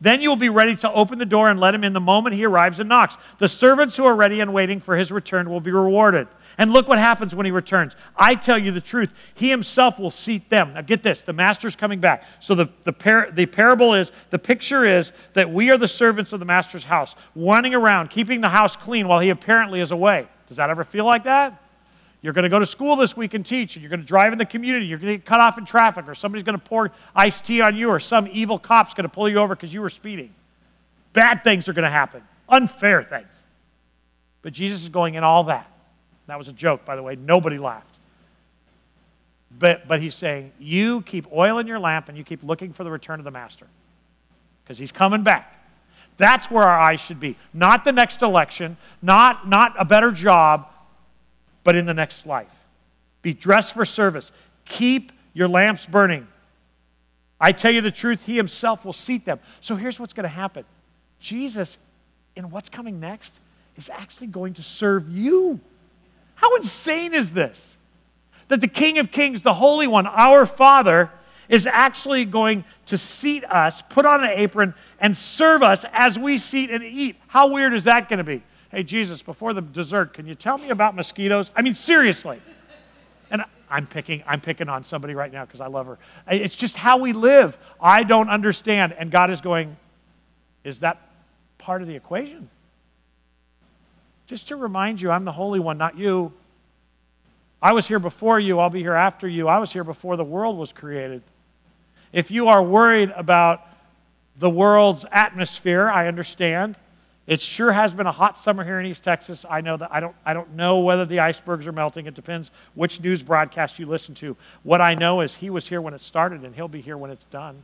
D: Then you will be ready to open the door and let him in the moment he arrives and knocks. The servants who are ready and waiting for his return will be rewarded. And look what happens when he returns. I tell you the truth, he himself will seat them. Now get this the master's coming back. So the, the, par- the parable is, the picture is that we are the servants of the master's house, running around, keeping the house clean while he apparently is away. Does that ever feel like that? You're going to go to school this week and teach, and you're going to drive in the community. You're going to get cut off in traffic, or somebody's going to pour iced tea on you, or some evil cop's going to pull you over because you were speeding. Bad things are going to happen, unfair things. But Jesus is going in all that. That was a joke, by the way. Nobody laughed. But, but he's saying, you keep oil in your lamp and you keep looking for the return of the master because he's coming back. That's where our eyes should be. Not the next election, not, not a better job, but in the next life. Be dressed for service. Keep your lamps burning. I tell you the truth, he himself will seat them. So here's what's going to happen Jesus, in what's coming next, is actually going to serve you. How insane is this? That the King of Kings, the Holy One, our Father, is actually going to seat us, put on an apron, and serve us as we seat and eat. How weird is that going to be? Hey, Jesus, before the dessert, can you tell me about mosquitoes? I mean, seriously. And I'm picking, I'm picking on somebody right now because I love her. It's just how we live. I don't understand. And God is going, is that part of the equation? Just to remind you, I'm the Holy One, not you. I was here before you, I'll be here after you. I was here before the world was created. If you are worried about the world's atmosphere, I understand. It sure has been a hot summer here in East Texas. I know that I don't, I don't know whether the icebergs are melting. It depends which news broadcast you listen to. What I know is he was here when it started and he'll be here when it's done.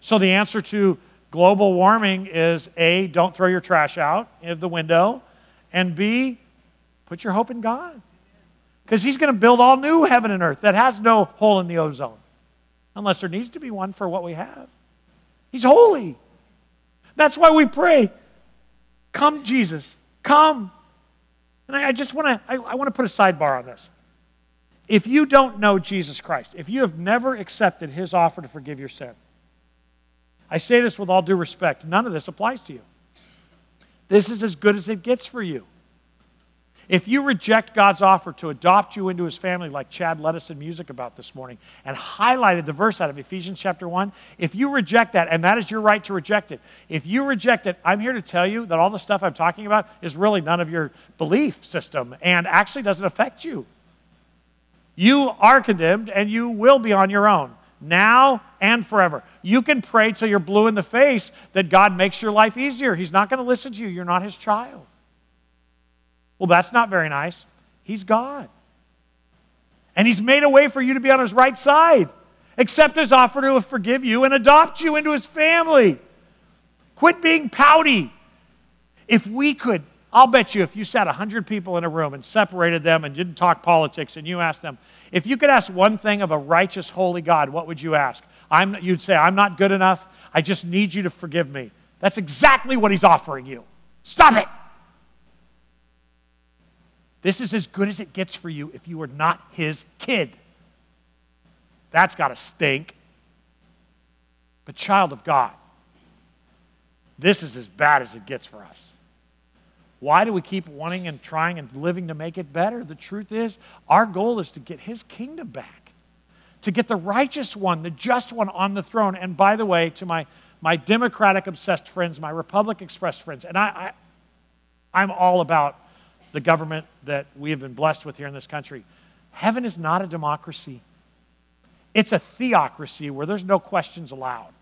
D: So the answer to global warming is A, don't throw your trash out of the window, and B, put your hope in God. Because He's going to build all new heaven and earth that has no hole in the ozone, unless there needs to be one for what we have. He's holy. That's why we pray, Come, Jesus, come. And I, I just want to I, I want to put a sidebar on this. If you don't know Jesus Christ, if you have never accepted his offer to forgive your sin, I say this with all due respect. None of this applies to you. This is as good as it gets for you. If you reject God's offer to adopt you into his family, like Chad led us in music about this morning, and highlighted the verse out of Ephesians chapter 1, if you reject that, and that is your right to reject it, if you reject it, I'm here to tell you that all the stuff I'm talking about is really none of your belief system and actually doesn't affect you. You are condemned and you will be on your own now and forever. You can pray till you're blue in the face that God makes your life easier. He's not going to listen to you. You're not his child. Well, that's not very nice. He's God. And he's made a way for you to be on his right side. Accept his offer to forgive you and adopt you into his family. Quit being pouty. If we could, I'll bet you if you sat 100 people in a room and separated them and didn't talk politics and you asked them, if you could ask one thing of a righteous, holy God, what would you ask? I'm, you'd say, I'm not good enough. I just need you to forgive me. That's exactly what he's offering you. Stop it. This is as good as it gets for you if you are not his kid. That's got to stink. But, child of God, this is as bad as it gets for us. Why do we keep wanting and trying and living to make it better? The truth is, our goal is to get his kingdom back, to get the righteous one, the just one on the throne. And by the way, to my, my Democratic obsessed friends, my Republic expressed friends, and I, I, I'm all about the government that we have been blessed with here in this country. Heaven is not a democracy, it's a theocracy where there's no questions allowed.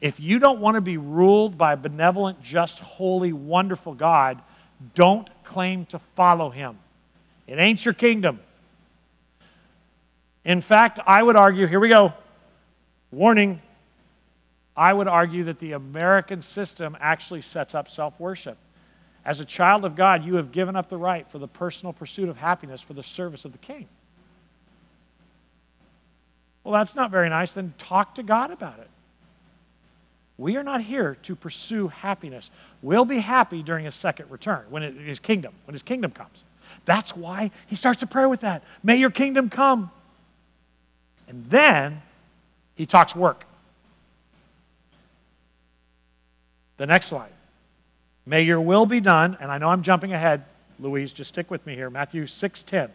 D: If you don't want to be ruled by a benevolent, just, holy, wonderful God, don't claim to follow him. It ain't your kingdom. In fact, I would argue, here we go, warning, I would argue that the American system actually sets up self worship. As a child of God, you have given up the right for the personal pursuit of happiness for the service of the king. Well, that's not very nice. Then talk to God about it. We are not here to pursue happiness. We'll be happy during his second return, when it, his kingdom, when his kingdom comes. That's why he starts a prayer with that. May your kingdom come. And then he talks work. The next slide. May your will be done, and I know I'm jumping ahead, Louise, just stick with me here. Matthew 6:10.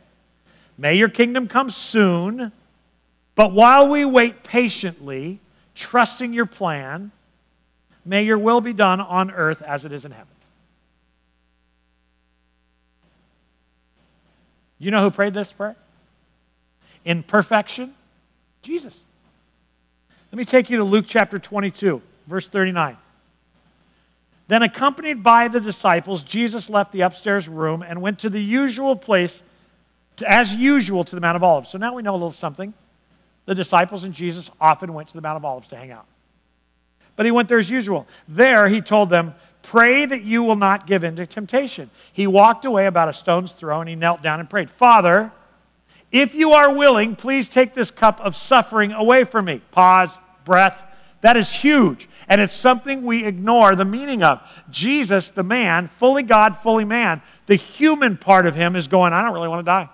D: May your kingdom come soon, but while we wait patiently, trusting your plan, may your will be done on earth as it is in heaven. You know who prayed this prayer? In perfection, Jesus. Let me take you to Luke chapter 22, verse 39. Then, accompanied by the disciples, Jesus left the upstairs room and went to the usual place, to, as usual, to the Mount of Olives. So now we know a little something. The disciples and Jesus often went to the Mount of Olives to hang out. But he went there as usual. There, he told them, Pray that you will not give in to temptation. He walked away about a stone's throw and he knelt down and prayed, Father, if you are willing, please take this cup of suffering away from me. Pause, breath. That is huge. And it's something we ignore the meaning of. Jesus, the man, fully God, fully man, the human part of him is going, I don't really want to die.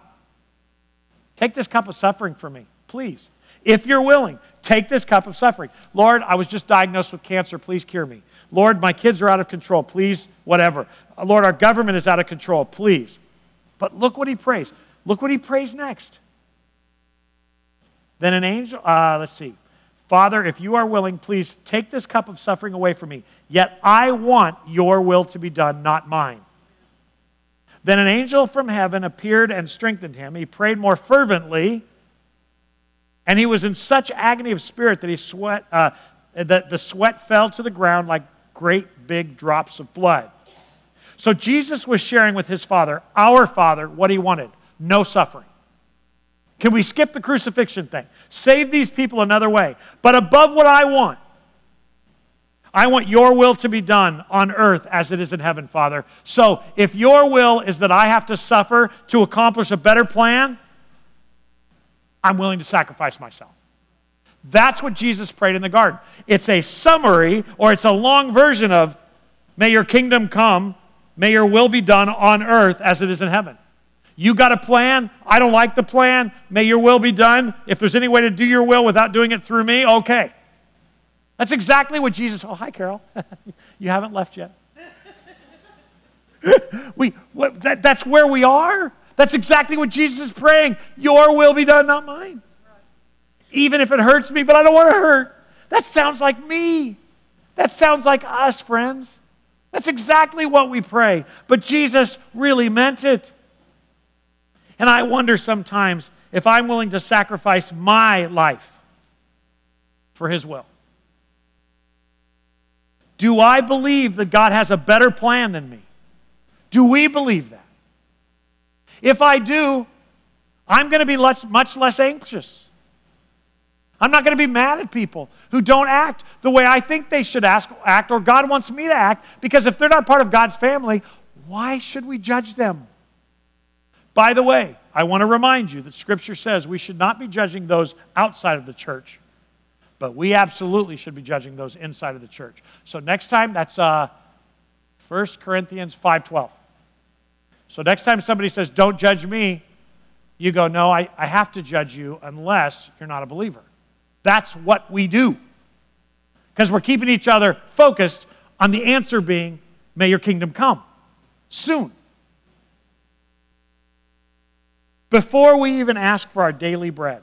D: Take this cup of suffering for me, please. If you're willing, take this cup of suffering. Lord, I was just diagnosed with cancer. Please cure me. Lord, my kids are out of control. Please, whatever. Lord, our government is out of control. Please. But look what he prays. Look what he prays next. Then an angel, uh, let's see. Father, if you are willing, please take this cup of suffering away from me. Yet I want your will to be done, not mine. Then an angel from heaven appeared and strengthened him. He prayed more fervently, and he was in such agony of spirit that he sweat, uh, that the sweat fell to the ground like great big drops of blood. So Jesus was sharing with his Father, our Father, what he wanted no suffering. Can we skip the crucifixion thing? Save these people another way. But above what I want, I want your will to be done on earth as it is in heaven, Father. So if your will is that I have to suffer to accomplish a better plan, I'm willing to sacrifice myself. That's what Jesus prayed in the garden. It's a summary or it's a long version of, May your kingdom come, may your will be done on earth as it is in heaven. You got a plan. I don't like the plan. May your will be done. If there's any way to do your will without doing it through me, okay. That's exactly what Jesus. Oh, hi, Carol. you haven't left yet. we, what, that, that's where we are. That's exactly what Jesus is praying. Your will be done, not mine. Even if it hurts me, but I don't want to hurt. That sounds like me. That sounds like us, friends. That's exactly what we pray. But Jesus really meant it. And I wonder sometimes if I'm willing to sacrifice my life for His will. Do I believe that God has a better plan than me? Do we believe that? If I do, I'm going to be much, less anxious. I'm not going to be mad at people who don't act the way I think they should act or God wants me to act because if they're not part of God's family, why should we judge them? By the way, I want to remind you that Scripture says we should not be judging those outside of the church, but we absolutely should be judging those inside of the church. So next time, that's uh, 1 Corinthians 5.12. So next time somebody says, don't judge me, you go, no, I, I have to judge you unless you're not a believer. That's what we do. Because we're keeping each other focused on the answer being, may your kingdom come soon. Before we even ask for our daily bread,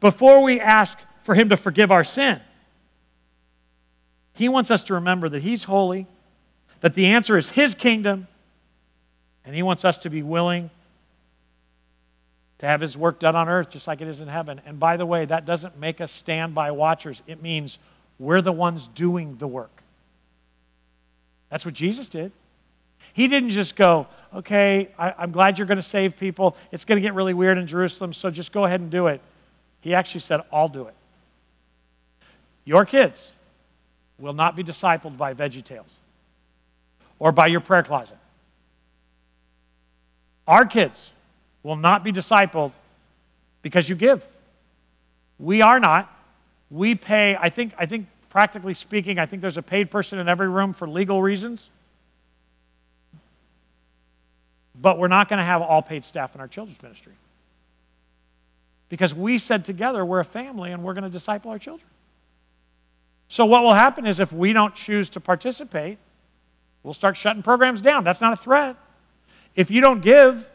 D: before we ask for Him to forgive our sin, He wants us to remember that He's holy, that the answer is His kingdom, and He wants us to be willing to have His work done on earth just like it is in heaven. And by the way, that doesn't make us stand by watchers, it means We're the ones doing the work. That's what Jesus did. He didn't just go, okay, I, am glad you're going to save people. It's going to get really weird in Jerusalem, so just go ahead and do it. He actually said, I'll do it. Your kids will not be discipled by VeggieTales or by your prayer closet. Our kids will not be discipled because you give. We are not. We pay, I think, I think practically speaking, I think there's a paid person in every room for legal reasons. But we're not going to have all paid staff in our children's ministry. Because we said together we're a family and we're going to disciple our children. So, what will happen is if we don't choose to participate, we'll start shutting programs down. That's not a threat. If you don't give,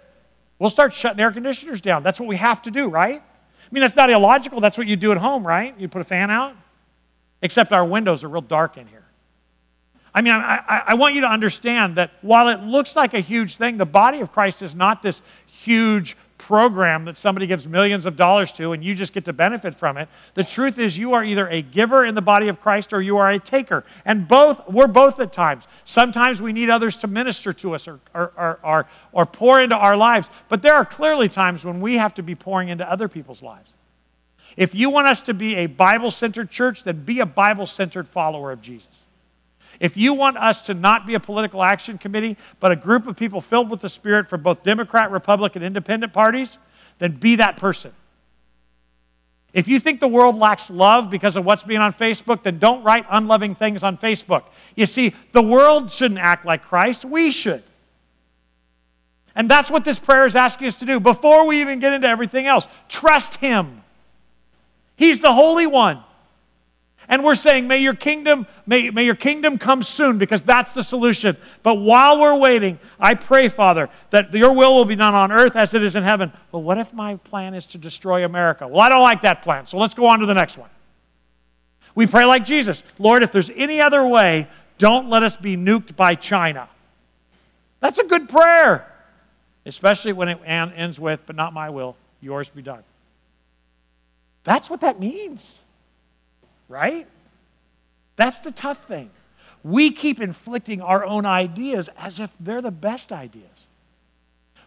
D: we'll start shutting air conditioners down. That's what we have to do, right? I mean, that's not illogical. That's what you do at home, right? You put a fan out. Except our windows are real dark in here. I mean, I, I, want you to understand that while it looks like a huge thing, the body of Christ is not this huge program that somebody gives millions of dollars to and you just get to benefit from it. The truth is, you are either a giver in the body of Christ or you are a taker. And both, we're both at times. Sometimes we need others to minister to us or, or, or, or, or pour into our lives. But there are clearly times when we have to be pouring into other people's lives. If you want us to be a Bible centered church, then be a Bible centered follower of Jesus. If you want us to not be a political action committee, but a group of people filled with the Spirit for both Democrat, Republican, and independent parties, then be that person. If you think the world lacks love because of what's being on Facebook, then don't write unloving things on Facebook. You see, the world shouldn't act like Christ, we should. And that's what this prayer is asking us to do before we even get into everything else. Trust Him. He's the Holy One. And we're saying, may your kingdom, may, may your kingdom come soon because that's the solution. But while we're waiting, I pray, Father, that your will will be done on earth as it is in heaven. But what if my plan is to destroy America? Well, I don't like that plan. So let's go on to the next one. We pray like Jesus Lord, if there's any other way, don't let us be nuked by China. That's a good prayer, especially when it ends with, but not my will, yours be done. That's what that means right? That's the tough thing. We keep inflicting our own ideas as if they're the best ideas.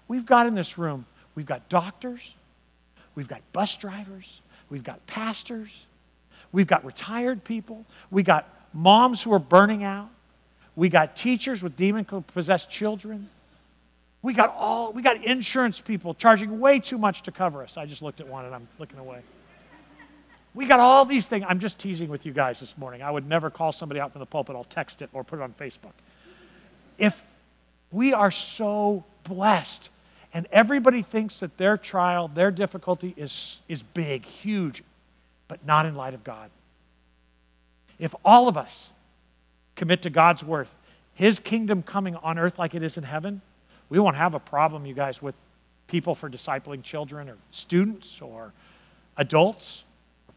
D: We've got in this room, we've got doctors, we've got bus drivers, we've got pastors, we've got retired people, we got moms who are burning out, we got teachers with demon possessed children. We got all we got insurance people charging way too much to cover us. I just looked at one and I'm looking away. We got all these things. I'm just teasing with you guys this morning. I would never call somebody out from the pulpit. I'll text it or put it on Facebook. If we are so blessed and everybody thinks that their trial, their difficulty is, is big, huge, but not in light of God. If all of us commit to God's worth, His kingdom coming on earth like it is in heaven, we won't have a problem, you guys, with people for discipling children or students or adults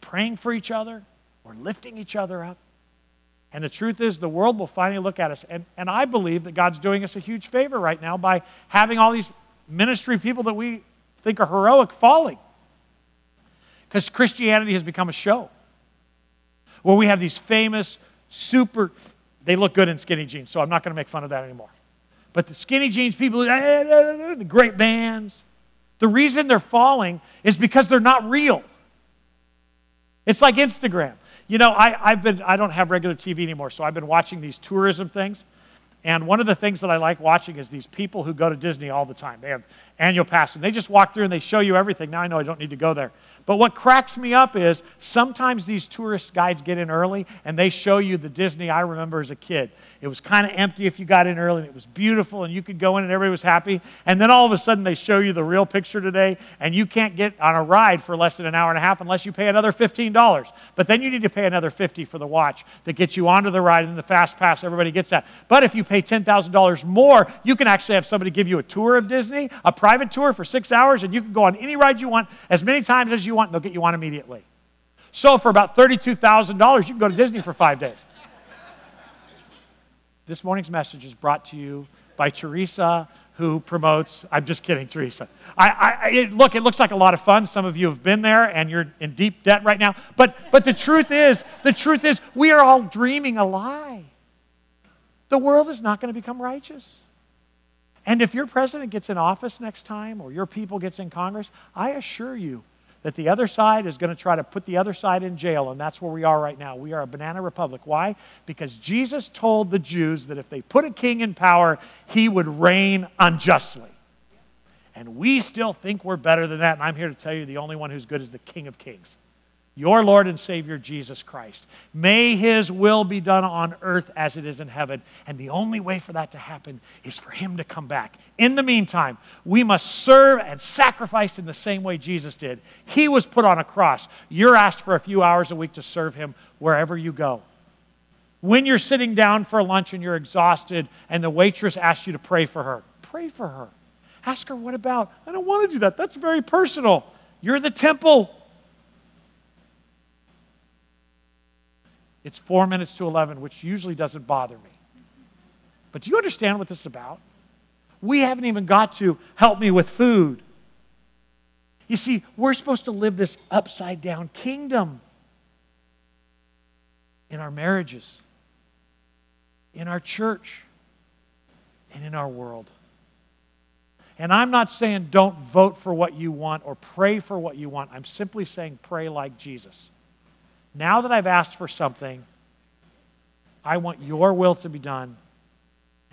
D: praying for each other, we're lifting each other up. And the truth is, the world will finally look at us. And, and I believe that God's doing us a huge favor right now by having all these ministry people that we think are heroic falling. Because Christianity has become a show where we have these famous, super, they look good in skinny jeans, so I'm not going to make fun of that anymore. But the skinny jeans people, eh, eh, eh, the great bands, the reason they're falling is because they're not real. It's like Instagram. You know, I, I've been, I don't have regular TV anymore, so I've been watching these tourism things. And one of the things that I like watching is these people who go to Disney all the time. They have annual passes, and they just walk through and they show you everything. Now I know I don't need to go there. But what cracks me up is sometimes these tourist guides get in early and they show you the Disney I remember as a kid. It was kind of empty if you got in early, and it was beautiful, and you could go in and everybody was happy. And then all of a sudden they show you the real picture today, and you can't get on a ride for less than an hour and a half unless you pay another $15. But then you need to pay another 50 for the watch that gets you onto the ride and the fast pass. Everybody gets that. But if you pay $10,000 more, you can actually have somebody give you a tour of Disney, a private tour for six hours, and you can go on any ride you want as many times as you want, and they'll get you on immediately. So for about $32,000, you can go to Disney for five days. This morning's message is brought to you by Teresa who promotes. I'm just kidding, Teresa. I, I, it, look, it looks like a lot of fun. Some of you have been there and you're in deep debt right now. But, but the truth is, the truth is, we are all dreaming a lie. The world is not going to become righteous. And if your president gets in office next time or your people gets in Congress, I assure you that the other side is going to try to put the other side in jail, and that's where we are right now. We are a banana republic. Why? Because Jesus told the Jews that if they put a king in power, he would reign unjustly. And we still think we're better than that, and I'm here to tell you the only one who's good is the King of Kings your Lord and Savior Jesus Christ. May his will be done on earth as it is in heaven. And the only way for that to happen is for him to come back. In the meantime, we must serve and sacrifice in the same way Jesus did. He was put on a cross. You're asked for a few hours a week to serve him wherever you go. When you're sitting down for lunch and you're exhausted and the waitress asks you to pray for her, pray for her. Ask her, what about? I don't want to do that. That's very personal. You're the temple. It's four minutes to 11, which usually doesn't bother me. But do you understand what this is about? We haven't even got to help me with food. You see, we're supposed to live this upside down kingdom in our marriages, in our church, and in our world. And I'm not saying don't vote for what you want or pray for what you want. I'm simply saying pray like Jesus. Now that I've asked for something, I want your will to be done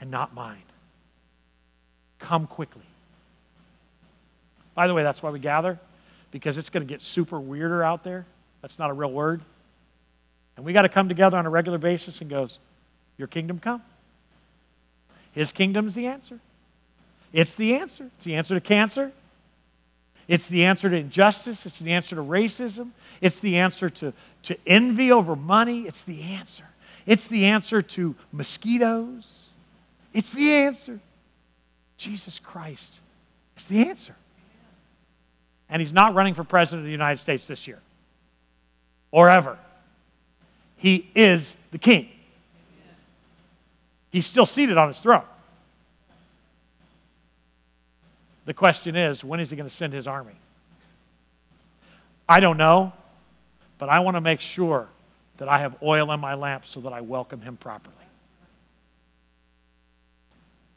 D: and not mine. Come quickly. By the way, that's why we gather, because it's going to get super weirder out there. That's not a real word. And we got to come together on a regular basis and goes, Your kingdom come. His kingdom's the answer. It's the answer. It's the answer to cancer. It's the answer to injustice. It's the answer to racism. It's the answer to, to envy over money. It's the answer. It's the answer to mosquitoes. It's the answer. Jesus Christ is the answer. And he's not running for president of the United States this year or ever. He is the king. He's still seated on his throne. The question is, when is he going to send his army? I don't know, but I want to make sure that I have oil in my lamp so that I welcome him properly.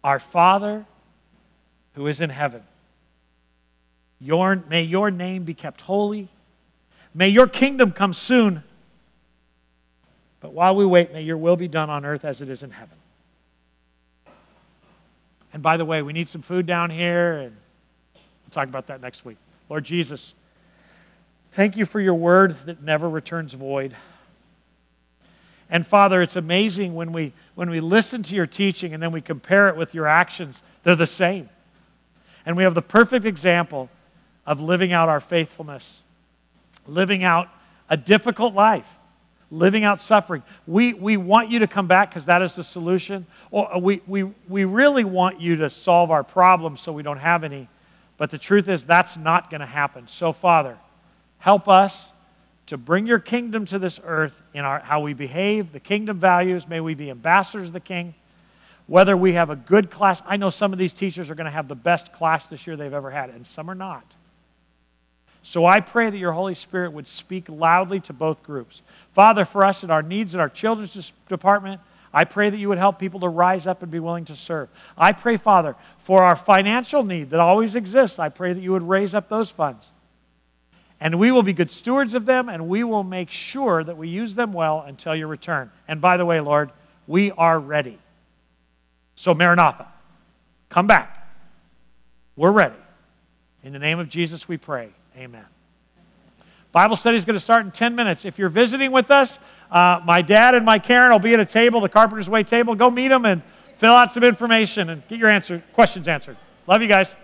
D: Our Father who is in heaven, your, may your name be kept holy. May your kingdom come soon. But while we wait, may your will be done on earth as it is in heaven. And by the way, we need some food down here, and we'll talk about that next week. Lord Jesus, thank you for your word that never returns void. And Father, it's amazing when we, when we listen to your teaching and then we compare it with your actions, they're the same. And we have the perfect example of living out our faithfulness, living out a difficult life living out suffering. We, we want you to come back because that is the solution. Or uh, we, we, we really want you to solve our problems so we don't have any. But the truth is, that's not going to happen. So, Father, help us to bring your kingdom to this earth in our, how we behave, the kingdom values. May we be ambassadors of the king. Whether we have a good class, I know some of these teachers are going to have the best class this year they've ever had, and some are not. So I pray that your Holy Spirit would speak loudly to both groups. Father, for us in our needs in our children's department, I pray that you would help people to rise up and be willing to serve. I pray, Father, for our financial need that always exists, I pray that you would raise up those funds. And we will be good stewards of them, and we will make sure that we use them well until your return. And by the way, Lord, we are ready. So, Maranatha, come back. We're ready. In the name of Jesus, we pray. Amen. Bible study is going to start in 10 minutes. If you're visiting with us, uh, my dad and my Karen will be at a table, the Carpenter's Way table. Go meet them and fill out some information and get your answer, questions answered. Love you guys.